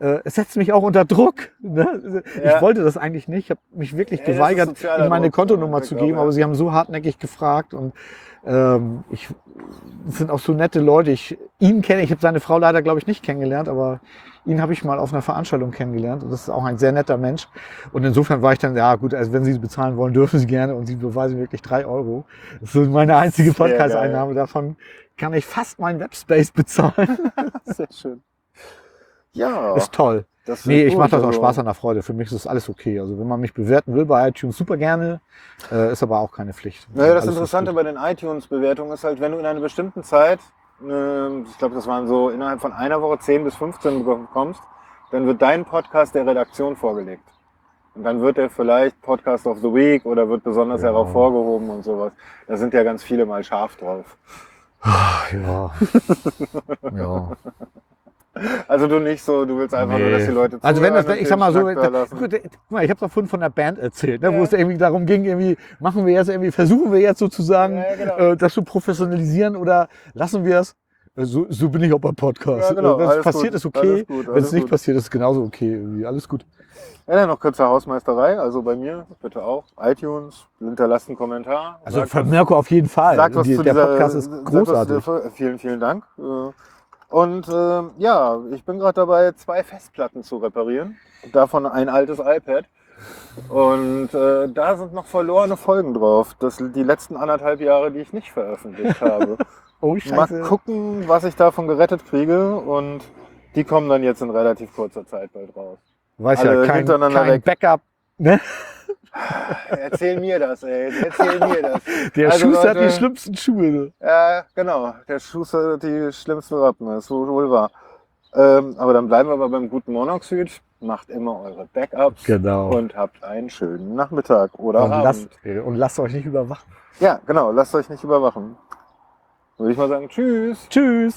Äh, es setzt mich auch unter Druck. Ne? Ja. Ich wollte das eigentlich nicht. Ich habe mich wirklich Ja, geweigert, ihnen meine Druck, Kontonummer zu geben, aber sie haben so hartnäckig gefragt und ähm, ich es sind auch so nette Leute. Ich ihn kenne, ich habe seine Frau leider glaube ich nicht kennengelernt, aber ihn habe ich mal auf einer Veranstaltung kennengelernt und das ist auch ein sehr netter Mensch. Und insofern war ich dann, ja gut, also wenn Sie bezahlen wollen, *laughs* dürfen Sie gerne und Sie beweisen wirklich drei Euro. Das ist so meine einzige. Podcast-Einnahme. Davon kann ich fast meinen Webspace bezahlen. *laughs* Sehr schön. Ja, Ist toll. das Nee, ich mache das auch also- Spaß an der Freude. Für mich ist das alles okay. Also wenn man mich bewerten will bei iTunes, super gerne. Äh, ist aber auch keine Pflicht. Naja, das Alles Interessante bei den iTunes-Bewertungen ist halt, wenn du in einer bestimmten Zeit, ähm, ich glaube, das waren so innerhalb von einer Woche 10 bis 15 bekommst, dann wird dein Podcast der Redaktion vorgelegt. Und dann wird er vielleicht Podcast of the Week oder wird besonders Ja. hervorgehoben und sowas. Da sind ja ganz viele mal scharf drauf. Ja. *laughs* ja. Also du nicht so, du willst einfach nur, dass die Leute Also wenn das, ich sag mal so, da lassen. guck mal, ich habe doch vorhin von der Band erzählt, ne, Ja. wo es irgendwie darum ging, irgendwie machen wir jetzt irgendwie, versuchen wir jetzt sozusagen, Ja, genau. äh, das zu professionalisieren oder lassen wir es? Äh, So, so bin ich auch beim Podcast. Ja, genau, Äh, Wenn es passiert, gut, ist okay. gut, Wenn es nicht gut. passiert, ist es genauso okay. Irgendwie. Alles gut. Ja, dann noch kurze Hausmeisterei, also bei mir bitte auch. iTunes, hinterlasst einen Kommentar. Also Mirko auf jeden Fall. Sagt was Die, zu der dieser, Podcast ist großartig. der- vielen, vielen Dank. Äh, Und äh, ja, ich bin gerade dabei, zwei Festplatten zu reparieren. Davon ein altes iPad. Und äh, da sind noch verlorene Folgen drauf. Das sind die letzten anderthalb Jahre, die ich nicht veröffentlicht *laughs* habe. Oh, Mal gucken, was ich davon gerettet kriege. Und die kommen dann jetzt in relativ kurzer Zeit bald raus. Weiß ja, kein, kein. Backup. Ne? *laughs* Erzähl mir das, ey. Erzähl mir das. *laughs* Der Also, Schuster hat Leute- die schlimmsten Schuhe. ne? Ja, genau. Der Schuster hat die schlimmsten Rappen, das ist wohl wohl wahr. Ähm, aber dann bleiben wir aber beim guten Monoxid. Macht immer eure Backups Genau. und habt einen schönen Nachmittag oder Und Abend. lasst, und lasst euch nicht überwachen. Ja, genau. Lasst euch nicht überwachen. Würde ich mal sagen, tschüss. Tschüss.